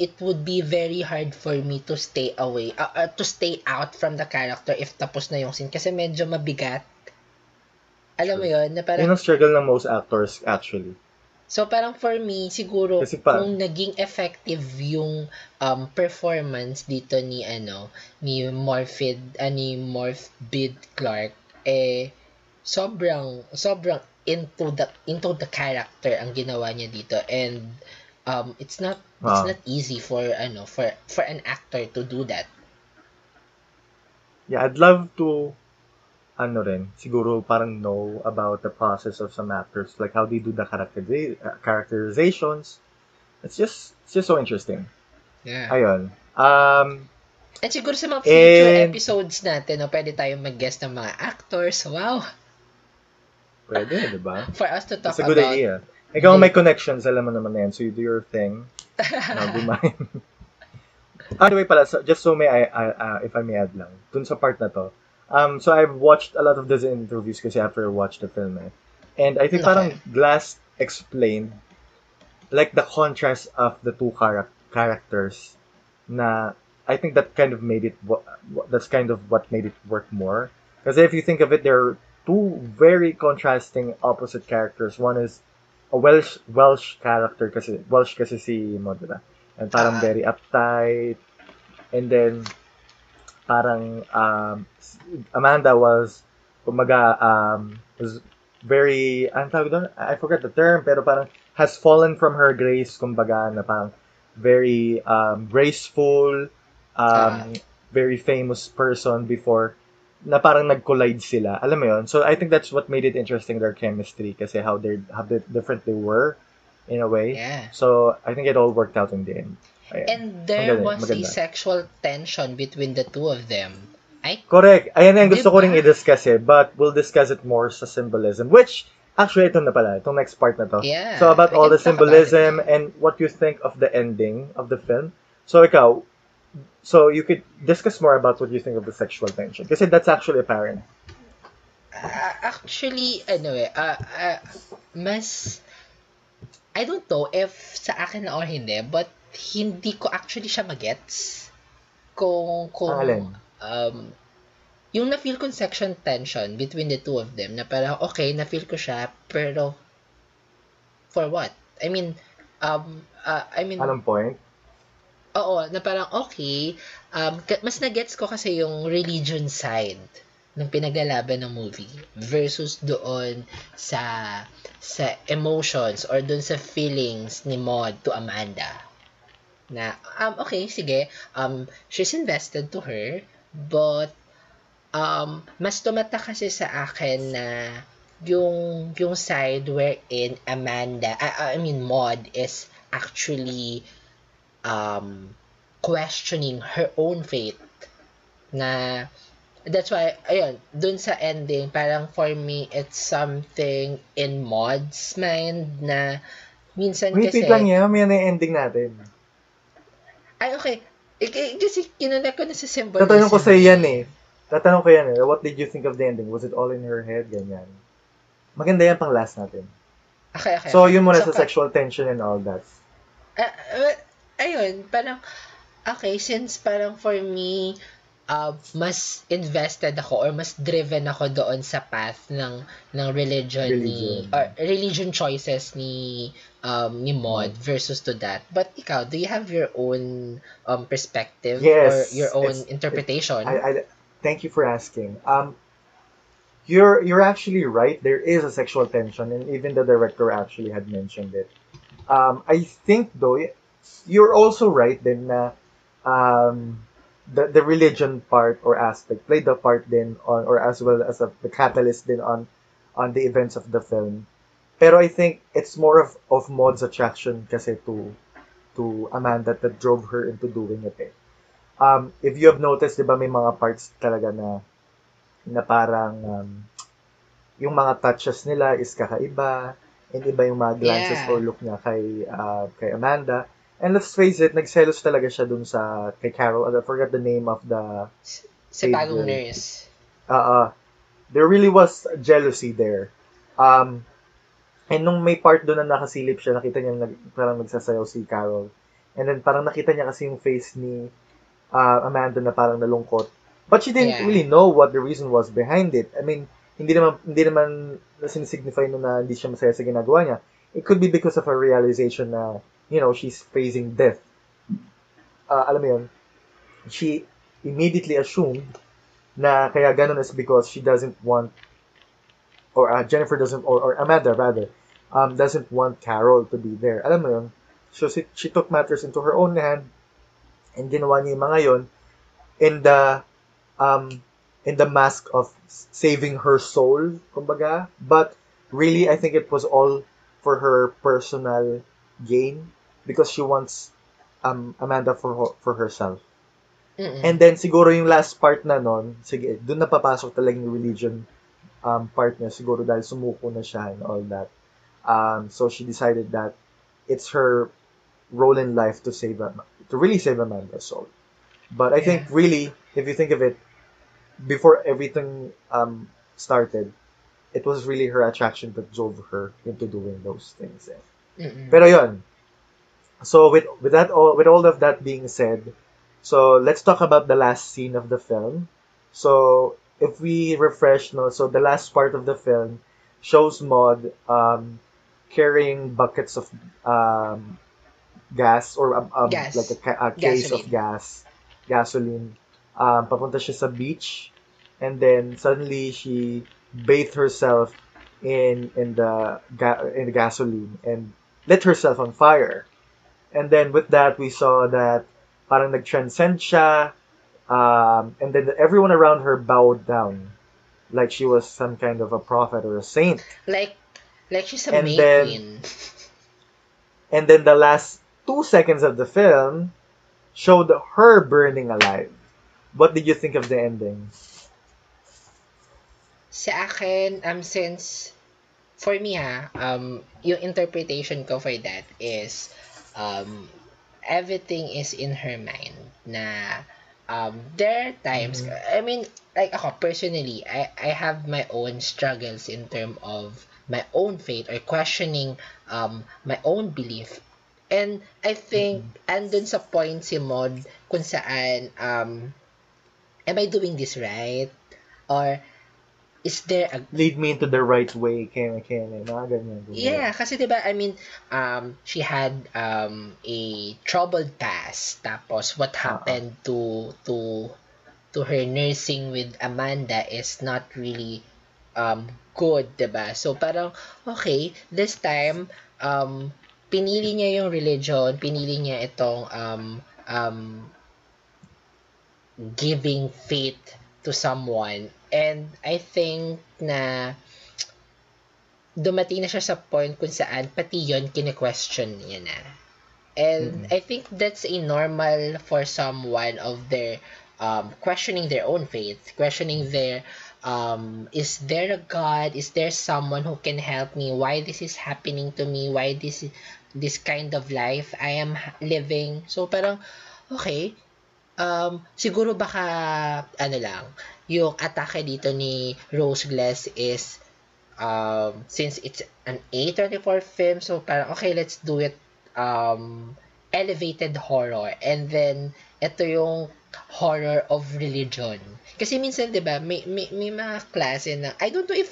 it would be very hard for me to stay away, uh, uh, to stay out from the character if tapos na yung scene. Kasi medyo mabigat. Alam mo True. yun, na parang, yun ang struggle ng most actors actually. So parang for me, siguro, Kasi pa- kung naging effective yung um, performance dito ni, ano, ni Morphid, uh, ni Morphbid Clark, eh, sobrang, sobrang into the, into the character ang ginawa niya dito. And, um, it's not, it's Ah. not easy for, ano, for, for an actor to do that. Yeah, I'd love to ano rin, siguro parang know about the process of some actors, like how they do the characteriza- uh, characterizations. It's just it's just so interesting. Yeah. Ayun. Um, And siguro sa mga future And- episodes natin, no, pwede tayong mag-guest ng mga actors. Wow! pwede, di ba? For us to talk It's a good about idea. Ikaw may connections, alam mo naman na yan. So you do your thing. I'll do mine. Anyway pala, so, just so may I, I- uh, if I may add lang, dun sa part na to. Um, so I've watched a lot of those interviews kasi after I watched the film eh. And I think Okay. parang Glass explained like the contrast of the two charac- characters na I think that kind of made it that's kind of what made it work more. Because if you think of it, there are two very contrasting opposite characters. One is a Welsh Welsh character kasi Welsh kasi si Mo, diba? And parang Ah. very uptight. And then parang um, Amanda was kumaga um, was very tawag doon? I forgot the term pero parang has fallen from her grace kumbaga na parang very um, graceful um, very famous person before na parang nag-collide sila. Alam mo yon So I think that's what made it interesting their chemistry kasi how they how different they were in a way. Yeah. So I think it all worked out in the end. Ayan. And there Magaling, was a sexual tension between the two of them. I Correct. Ayan ang gusto ko ring i-discuss eh, but we'll discuss it more sa symbolism, which actually ito na pala, itong next part na to. yeah. So about all the symbolism and what you think of the ending of the film. So ikaw, so you could discuss more about what you think of the sexual tension kasi that's actually apparent. Uh, actually, ano eh, uh, uh, mas, I don't know if sa akin na or hindi, but hindi ko actually siya magets. Kung, kung, alin? um, yung na-feel kong section tension between the two of them, na parang, okay, na-feel ko siya, pero, for what? I mean, um, uh, I mean, Anong point? Oo, na parang okay. Um, mas na-gets ko kasi yung religion side ng pinaglalaban ng movie versus doon sa sa emotions or doon sa feelings ni Maud to Amanda. Na, um, okay, sige, um, she's invested to her, but, um, mas tumata kasi sa akin na yung, yung side wherein Amanda, I, I mean, Maud is actually um, questioning her own faith na that's why ayun dun sa ending parang for me it's something in Maud's mind na minsan Wait, kasi wait lang yan. May na ending natin. Ay okay ik- kasi kinunak ko na sa symbolism Tatanong ko sa yan eh. Tatanong ko yan eh. What did you think of the ending? Was it all in her head? Ganyan. Maganda yan pang last natin. okay, okay, So, okay. yun muna So, sa ka- sexual tension and all that. Ah, ah, ayun, parang, okay, since parang for me, uh, mas invested ako or mas driven ako doon sa path ng ng religion, ni Religion. or religion choices ni um ni Maud versus to that. But ikaw, do you have your own um perspective Yes, or your own it's- interpretation? I, I thank you for asking. Um, you're you're actually right. There is a sexual tension, and even the director actually had mentioned it. Um, I think though, you're also right then um, the the religion part or aspect played the part then on or as well as a, the catalyst then on on the events of the film. Pero I think it's more of of Maud's attraction kasi to to Amanda that drove her into doing it. Eh um, if you have noticed, di ba may mga parts talaga na na parang um, yung mga touches nila is kakaiba and iba yung mga glances Yeah. or look niya kay uh, kay Amanda. And let's face it, nagselos talaga siya dun sa kay Carol. I forgot the name of the sa bagong nurse. uh, uh, there really was jealousy there. Um, and nung may part doon na nakasilip siya, nakita niya nag, parang nagsasayaw si Carol. And then parang nakita niya kasi yung face ni uh, Amanda na parang nalungkot. But she didn't Yeah. really know what the reason was behind it. I mean, hindi naman hindi naman sinisignify no na hindi siya masaya sa ginagawa niya. It could be because of a realization na, you know, she's facing death. Uh, alam mo yun, she immediately assumed na kaya ganun is because she doesn't want or uh, Jennifer doesn't or, or Amanda rather um doesn't want Carol to be there. Alam mo yun? So she, she took matters into her own hand and ginawa niya yung mga yun in the um in the mask of saving her soul, kumbaga. But really I think it was all for her personal gain because she wants um Amanda for her- for herself. Mm-mm. And then siguro yung last part na nun, sige, doon na papasok talaga yung religion um, part niya siguro dahil sumuko na siya and all that. Um, so she decided that it's her role in life to save to really save Amanda's soul. But I think really, if you think of it, before everything um, started, it was really her attraction that drove her into doing those things. Eh. Mm-mm. Pero yun, so with with that all with all of that being said, so let's talk about the last scene of the film. So if we refresh, no, so the last part of the film shows Maud um, carrying buckets of um, gas or um, um, Gas. like a, ca- a case of gas, gasoline. Um, papunta siya sa beach, and then suddenly she bathed herself in in the ga- in the gasoline and lit herself on fire. And then with that, we saw that parang nag-transcend siya, um, and then everyone around her bowed down, like she was some kind of a prophet or a saint. Like, like she's a And then- And then the last two seconds of the film showed her burning alive. What did you think of the ending? Sa akin, um, since, for me ha, um, yung interpretation ko for that is, um, everything is in her mind na, um, there are times, I mean, like ako, personally, I, I have my own struggles in term of my own faith or questioning, um, my own belief. And I think, andun sa point si Mod kung saan, um, am I doing this right? Or, is there a Lead me into the right way, kaya kaya mga ganyan. Yeah, kasi 'di ba, I mean, um she had um a troubled past. Tapos what happened to to to her nursing with Amanda is not really um good, 'di ba? So parang okay, this time um pinili niya yung religion, pinili niya itong um um giving faith to someone and I think na dumating na siya sa point kung saan pati yon kine-question niya na. And I think that's a normal for someone of their um, questioning their own faith, questioning their um, is there a God? Is there someone who can help me? Why this is happening to me? Why this this kind of life I am living? So parang okay, um, siguro baka ano lang, yung atake dito ni Rose Glass is um, since it's an A24 film, so parang, okay, let's do it um, elevated horror. And then, ito yung horror of religion. Kasi minsan, di ba, may, may, may mga klase na, I don't know if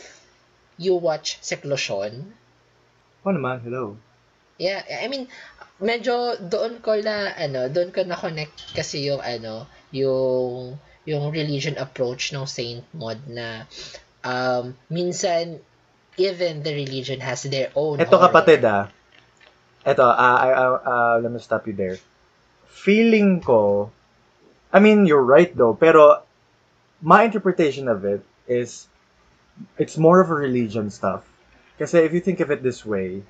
you watch Seclusion. Oh naman, hello. Yeah, I mean, medyo doon ko na, ano, doon ko na-connect kasi yung, ano, yung, yung religion approach ng Saint Maud na, um, minsan, even the religion has their own Ito horror. kapatid ah. Ito, ah, I, I- ah, let me stop you there. Feeling ko, I mean, you're right though, pero my interpretation of it is it's more of a religion stuff. Kasi if you think of it this way,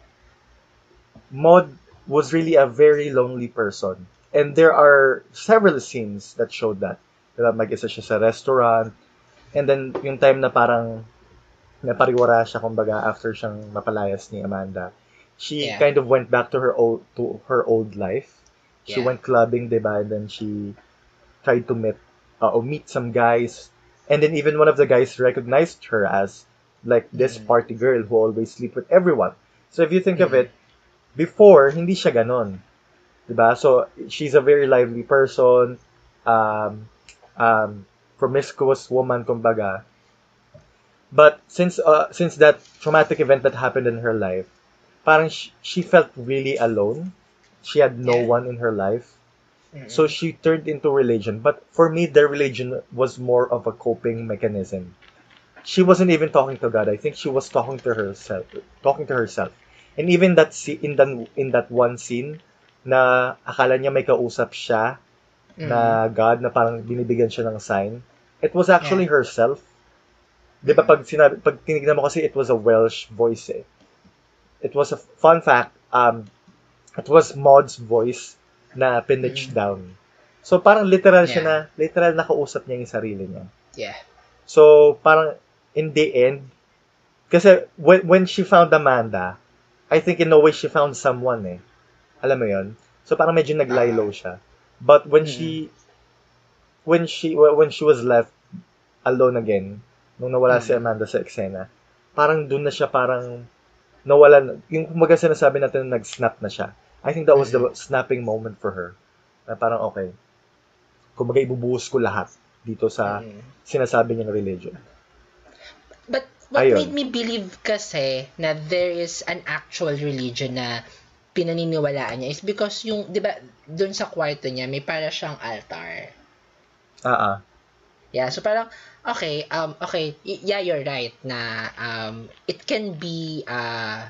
Maud was really a very lonely person. And there are several scenes that showed that. Diba, mag-isa siya sa restaurant. And then, yung time na parang napariwara siya, kumbaga, after siyang mapalayas ni Amanda, she Yeah. kind of went back to her old to her old life. She Yeah. went clubbing, diba? And then she tried to meet uh, or meet some guys. And then even one of the guys recognized her as like this Mhm. party girl who always sleep with everyone. So if you think of Mhm. it, before hindi siya ganon. Diba? So she's a very lively person, um, um, promiscuous woman, kumbaga. But since uh, since that traumatic event that happened in her life, parang she, she felt really alone. She had no one in her life. Mm-mm. So she turned into religion. But for me, their religion was more of a coping mechanism. She wasn't even talking to God. I think she was talking to herself, talking to herself. And even that in that in that one scene, na akala niya may kausap siya Mm. na God na parang binibigyan siya ng sign. It was actually herself. 'Di ba pag sinabi pag tinignan mo kasi it was a Welsh voice eh. It was a fun fact. Um, it was Maud's voice na pinitched down. So parang literal siya Yeah. na literal nakausap niya yung sarili niya. Yeah. So parang in the end kasi when when she found Amanda, I think in a way she found someone eh. Alam mo 'yon? So parang medyo nag-lie low siya. But when she when she when she was left alone again, nung nawala si Mhm. Amanda sa eksena, parang doon na siya parang nawalan, yung kumbaga sinasabi natin na nag-snap na siya. I think that was the snapping moment for her. Na parang, okay, kumbaga ibubuhos ko lahat dito sa Mm. sinasabi niyang religion. But what Ayun. made me believe kasi na there is an actual religion na pinaniniwalaan niya is because yung, di ba, dun sa kwarto niya, may para siyang altar. Ah, ah. Yeah, so parang, okay, um, okay, yeah, you're right na um, it can be, uh,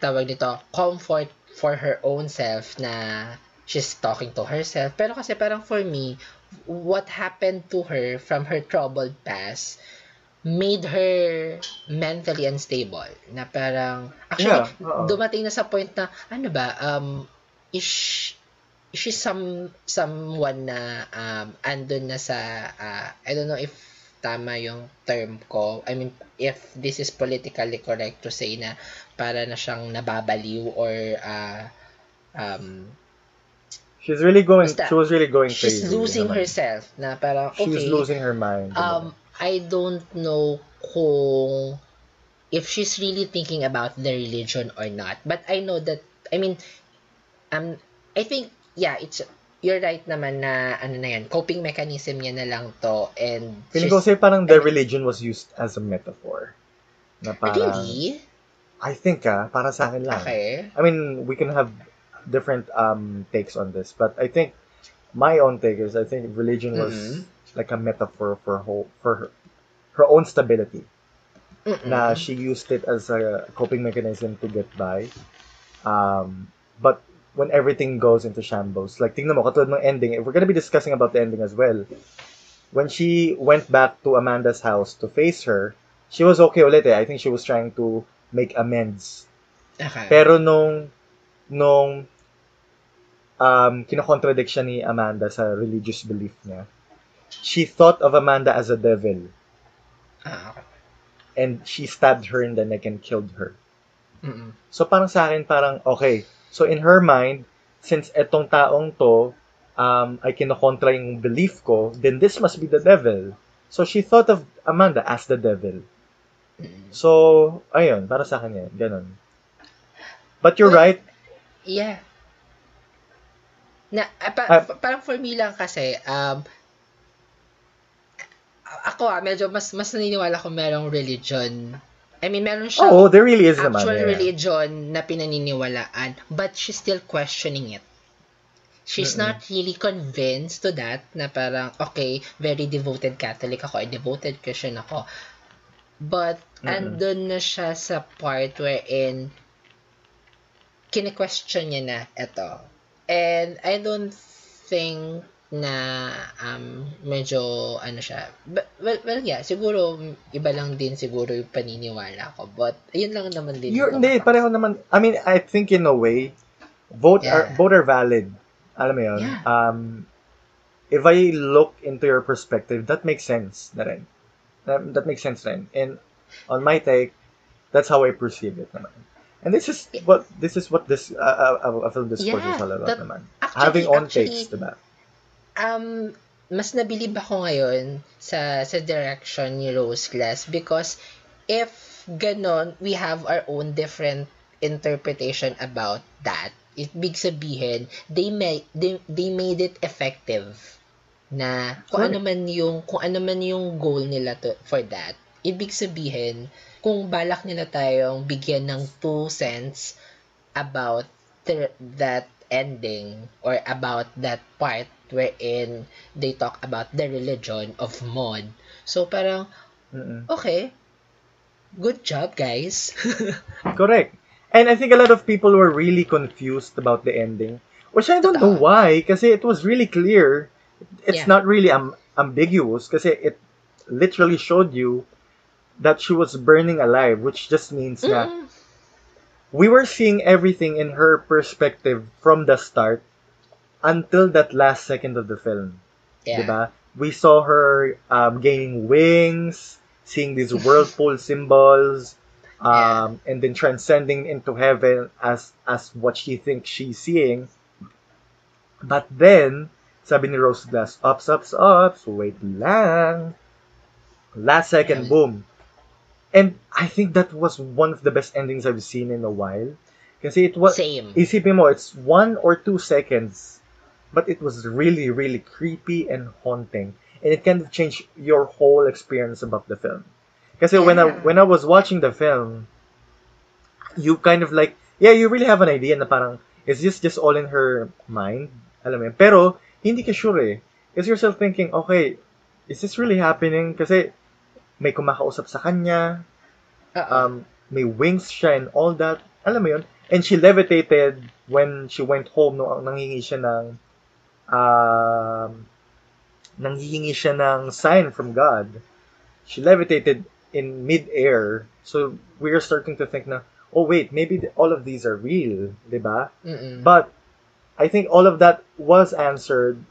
tawag nito, comfort for her own self na she's talking to herself. Pero kasi parang for me, what happened to her from her troubled past made her mentally unstable. Na parang, actually, Yeah, dumating na sa point na, ano ba, um, is, is she some, someone na, um, andun na sa, uh, I don't know if tama yung term ko. I mean, if this is politically correct to say na para na siyang nababaliw or, uh, um, She's really going, Basta, she was really going she's crazy. losing naman. herself na parang, okay, She was losing her mind. um, I don't know kung if she's really thinking about the religion or not. But I know that, I mean, um, I think, yeah, it's, you're right naman na, ano na yan, coping mechanism niya na lang to, and Feeling ko kasi parang the religion was used as a metaphor. Na parang, really? I think ah, para sa akin lang. Okay. I mean, we can have different um takes on this, but I think my own take is I think religion was Mhm. Like a metaphor for whole, for her, her own stability. Mm-mm. Na she used it as a coping mechanism to get by. Um, but when everything goes into shambles, like tingnan mo, katulad ng ending, if we're gonna be discussing about the ending as well, when she went back to Amanda's house to face her, she was okay ulit eh. I think she was trying to make amends Okay. pero nung nung um kinokontradict siya ni Amanda sa religious belief niya, she thought of Amanda as a devil Ah, okay. and she stabbed her in the neck and killed her. Mm-mm. So parang sa akin parang okay. So in her mind, since etong taong to um ay kinokontra yung belief ko, then this must be the devil. So she thought of Amanda as the devil. Mm-mm. So ayun, para sa akin yan, ganun. But you're Well, right, Yeah. Na, ah, pa- pa- parang for me lang kasi, um, ako ah, medyo mas, mas naniniwala ko merong religion. I mean, meron siyang oh, there really is naman. actual yeah. religion na pinaniniwalaan, but she's still questioning it. She's Mm-mm. not really convinced to that na parang, okay, very devoted Catholic ako, or devoted Christian ako. But, Mm-mm. andun na siya sa part wherein kine-question niya na ito. And I don't think na um, medyo ano siya. But, well, well, yeah, siguro iba lang din siguro yung paniniwala ko. But, ayun lang naman din. You're, hindi, pareho naman. I mean, I think in a way, both are Yeah. both are valid. Alam mo yun? Yeah. Um, if I look into your perspective, that makes sense na rin. That, that makes sense rin. And on my take, that's how I perceive it naman. And this is what this is what this uh, uh, uh, film discourse Yeah, is all about that- naman. Actually, Having own actually, takes, diba? Um, mas nabilib ako ngayon sa sa direction ni Rose Glass because if ganon, we have our own different interpretation about that. Ibig sabihin, they made they, they made it effective na kung ano man yung kung ano man yung goal nila to, for that. Ibig sabihin, kung balak nila tayong bigyan ng two cents about the, that ending or about that part wherein they talk about the religion of Maud. So parang, Mm-mm. okay, good job guys. Correct. And I think a lot of people were really confused about the ending, which I don't know why, because it was really clear. It's Yeah. not really um, ambiguous, because it literally showed you that she was burning alive, which just means na Mm-mm. We were seeing everything in her perspective from the start until that last second of the film. yeah. Diba? We saw her um, gaining wings, seeing these whirlpool symbols, um, and then transcending into heaven as as what she thinks she's seeing. But then, sabi ni Rose Glass, ups, ups, ups, wait lang. Last second, Yeah. boom. And I think that was one of the best endings I've seen in a while. Kasi it was, Same. isipin mo, it's one or two seconds, but it was really, really creepy and haunting. And it kind of changed your whole experience about the film. Kasi when I when I was watching the film, you kind of like, yeah, you really have an idea na parang, is this just all in her mind? Alam mo yun. Pero, hindi ka sure eh. Because you're thinking, okay, is this really happening? Kasi, may kumakausap sa kanya, Oo. um, may wings siya and all that. Alam mo yun? And she levitated when she went home nung nanghingi siya ng um, nanghihingi siya ng sign from God. She levitated in mid-air. So we're starting to think na, oh wait, maybe all of these are real, di ba? But I think all of that was answered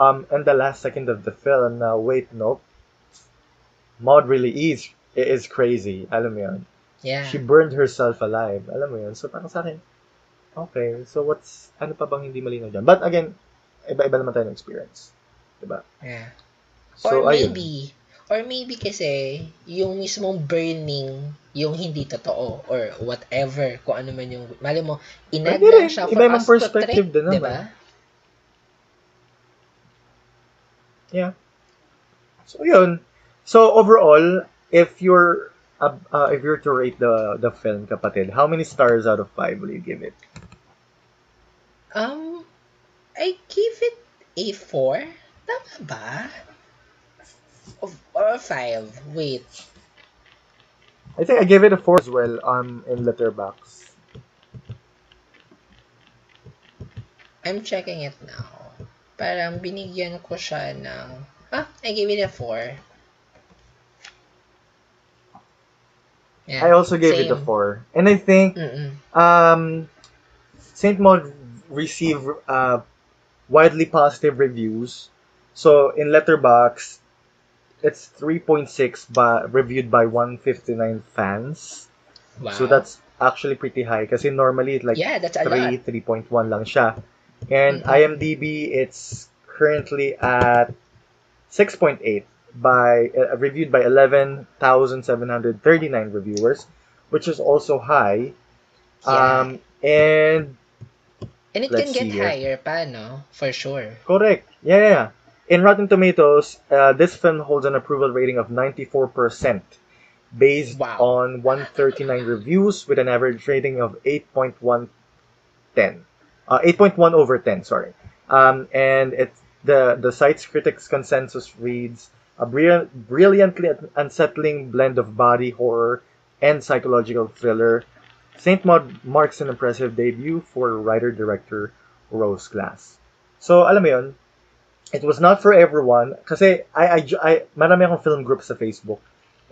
um in the last second of the film. Now wait, nope. Maud really is is crazy. Alam mo yun? yeah. She burned herself alive. Alam mo yun? So parang sa akin, okay, so what's, ano pa bang hindi malinaw dyan? But again, iba-iba naman tayo ng experience. Diba? yeah. So, or ayun. maybe, or maybe kasi, yung mismong burning, yung hindi totoo, or whatever, kung ano man yung, mali mo, Pwede lang siya for Iba-ibang us to perspective trip, din diba? Yeah. So yun. So overall, if you're uh, uh, if you're to rate the the film, kapatid, how many stars out of five will you give it? Um, I give it a 4. Tama ba? Of, or 5. Wait. I think I gave it a four as well um in Letterbox. I'm checking it now. Parang binigyan ko siya ng... Ah, I gave it a 4. Yeah, I also gave it a four, and I think Mm-mm. Um, Saint Maud received uh, widely positive reviews. So in Letterbox, it's 3.6 by reviewed by 159 fans. Wow. So that's actually pretty high kasi normally it's like yeah, that's 3, 3.1 lang siya. And Mhm. IMDb, it's currently at 6.8 by uh, reviewed by 11,739 reviewers, which is also high. Yeah. Um, and And it can get higher pa, no? For sure. correct, yeah, yeah. In Rotten Tomatoes, uh, this film holds an approval rating of 94%, based Wow. on 139 reviews with an average rating of 8.110, uh, 8.1 over 10. Sorry, um, and it's the the site's critics consensus reads a brilliant, brilliantly unsettling blend of body horror and psychological thriller. Saint Maud marks an impressive debut for writer-director Rose Glass. So, alam mo yun, it was not for everyone kasi I, I, I marami akong film group sa Facebook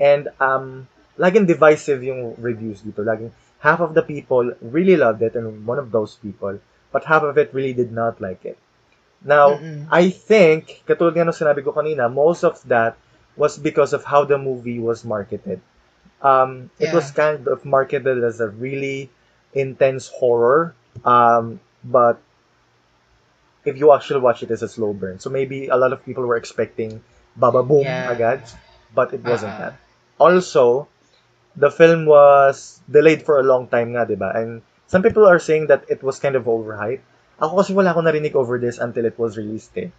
and um laging divisive yung reviews dito. Laging half of the people really loved it and one of those people but half of it really did not like it. Now, Mm-mm. I think, katulad nga nung sinabi ko kanina, most of that was because of how the movie was marketed. Um, It Yeah. was kind of marketed as a really intense horror, um, but if you actually watch it it's a slow burn, so maybe a lot of people were expecting Baba Boom Yeah. agad, but it wasn't Ah. that. Also, the film was delayed for a long time nga, di ba? And some people are saying that it was kind of overhyped. Ako kasi wala akong narinig over this until it was released eh.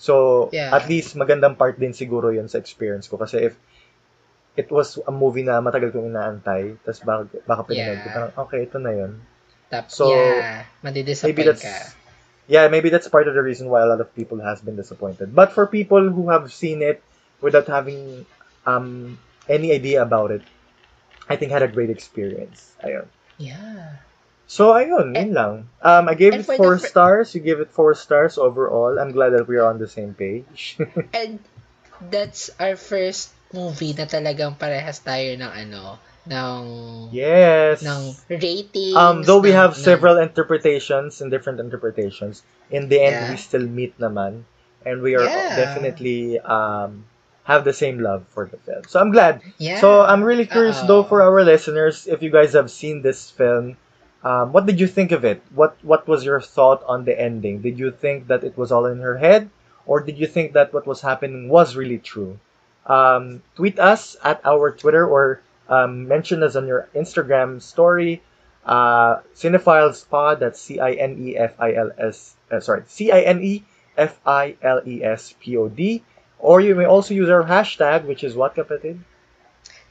So, Yeah. at least magandang part din siguro yun sa experience ko. Kasi if it was a movie na matagal kong inaantay, tapos baka, baka pinanood ko, Yeah. parang okay, ito na yun. Tap, So, yeah, Maybe that's, ka. yeah, maybe that's part of the reason why a lot of people has been disappointed. But for people who have seen it without having um any idea about it, I think had a great experience. Ayun. Yeah. So, ayun, yun lang. Um, I gave it four fir- stars. You gave it four stars overall. I'm glad that we are on the same page. And that's our first movie na talagang parehas tayo ng ano, ng yes. ng ratings. Um, though we ng- have ng- several interpretations and different interpretations, in the end, Yeah. we still meet naman. And we are Yeah. definitely um, have the same love for the film. So I'm glad. Yeah. So I'm really curious Oo. though for our listeners, if you guys have seen this film, um, what did you think of it? What What was your thought on the ending? Did you think that it was all in her head, or did you think that what was happening was really true? Um, tweet us at our Twitter or um, mention us on your Instagram story. Uh, Cinephiles Pod, that's C-I-N-E-F-I-L-S, uh, sorry, C-I-N-E-F-I-L-E-S-P-O-D. Or you may also use our hashtag, which is what, kapatid?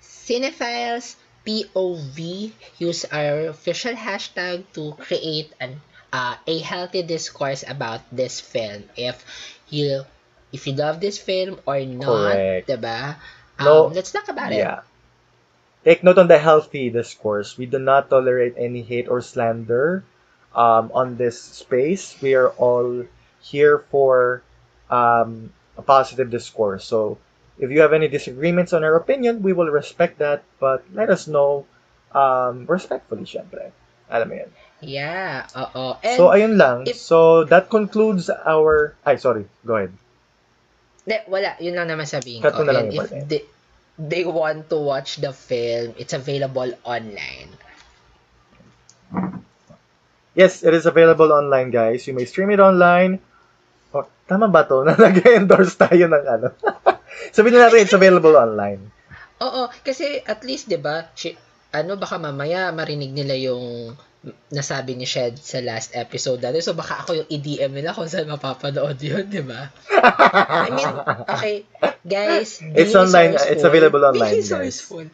Cinephiles POV use our official hashtag to create an uh, a healthy discourse about this film. If you if you love this film or not, Correct. diba? Um, No. let's talk about it. Take note on the healthy discourse. We do not tolerate any hate or slander um, on this space. We are all here for um, a positive discourse. So if you have any disagreements on our opinion, we will respect that. But let us know um, respectfully, syempre. Alam mo yan. Yeah, oo. And So, ayun lang. if- So, that concludes our... Ay, sorry. Go ahead. De, wala, yun lang naman sabihin Cut ko. na lang if yun. they, they want to watch the film, it's available online. Yes, it is available online, guys. You may stream it online. Oh, tama ba to? Na nag-endorse tayo ng ano? Sabihin na natin, it's available online. Oo, kasi at least 'di ba, ano baka mamaya marinig nila yung nasabi ni Shed sa last episode natin. So baka ako yung i-DM nila kung saan mapapanood yun, 'di ba? I mean, okay, guys, It's online, resourceful. it's available online, Be guys. resourceful.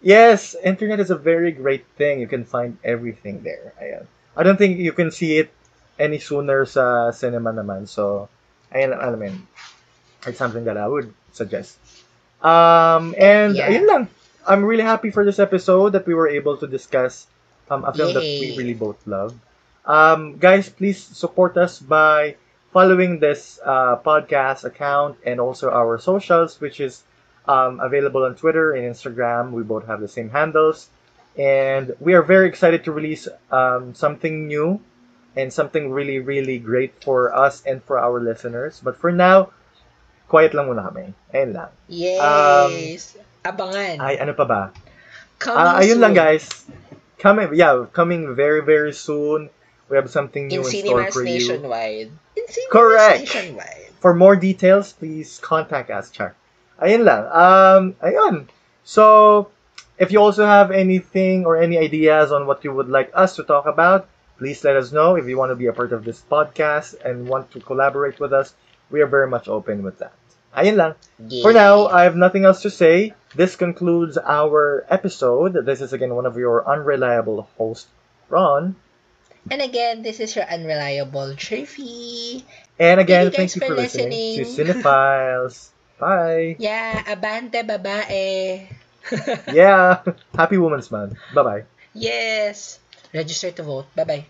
Yes, internet is a very great thing. You can find everything there. Ayan. I don't think you can see it any sooner sa cinema naman. So, ayan, alam mo yun. It's something that I would suggest. Um, and Yeah. ayun lang. I'm really happy for this episode that we were able to discuss um, a film that we really both love. Um, guys, please support us by following this uh, podcast account and also our socials, which is um, available on Twitter and Instagram. We both have the same handles. And we are very excited to release um, something new and something really, really great for us and for our listeners. But for now, quiet lang muna kami. Ayun lang. Yes. Abangan. Um, Ay, ano pa ba? Coming Ah, ayun soon. lang, guys. Coming, yeah, coming very, very soon. We have something new in, In store for you. In cinemas Correct. nationwide. For more details, please contact us, Char. Ayun lang. Um, ayun. So, if you also have anything or any ideas on what you would like us to talk about, please let us know. If you want to be a part of this podcast and want to collaborate with us, we are very much open with that. Ayun lang. For now, I have nothing else to say. This concludes our episode. This is again one of your unreliable hosts, Ron. And again, this is your unreliable Triffy. And again, Thank thank you you for for listening, to listening. Cinephiles. Bye. Yeah, abante babae. Yeah. Happy Women's Month. Bye bye. yes. Register to vote. Bye-bye.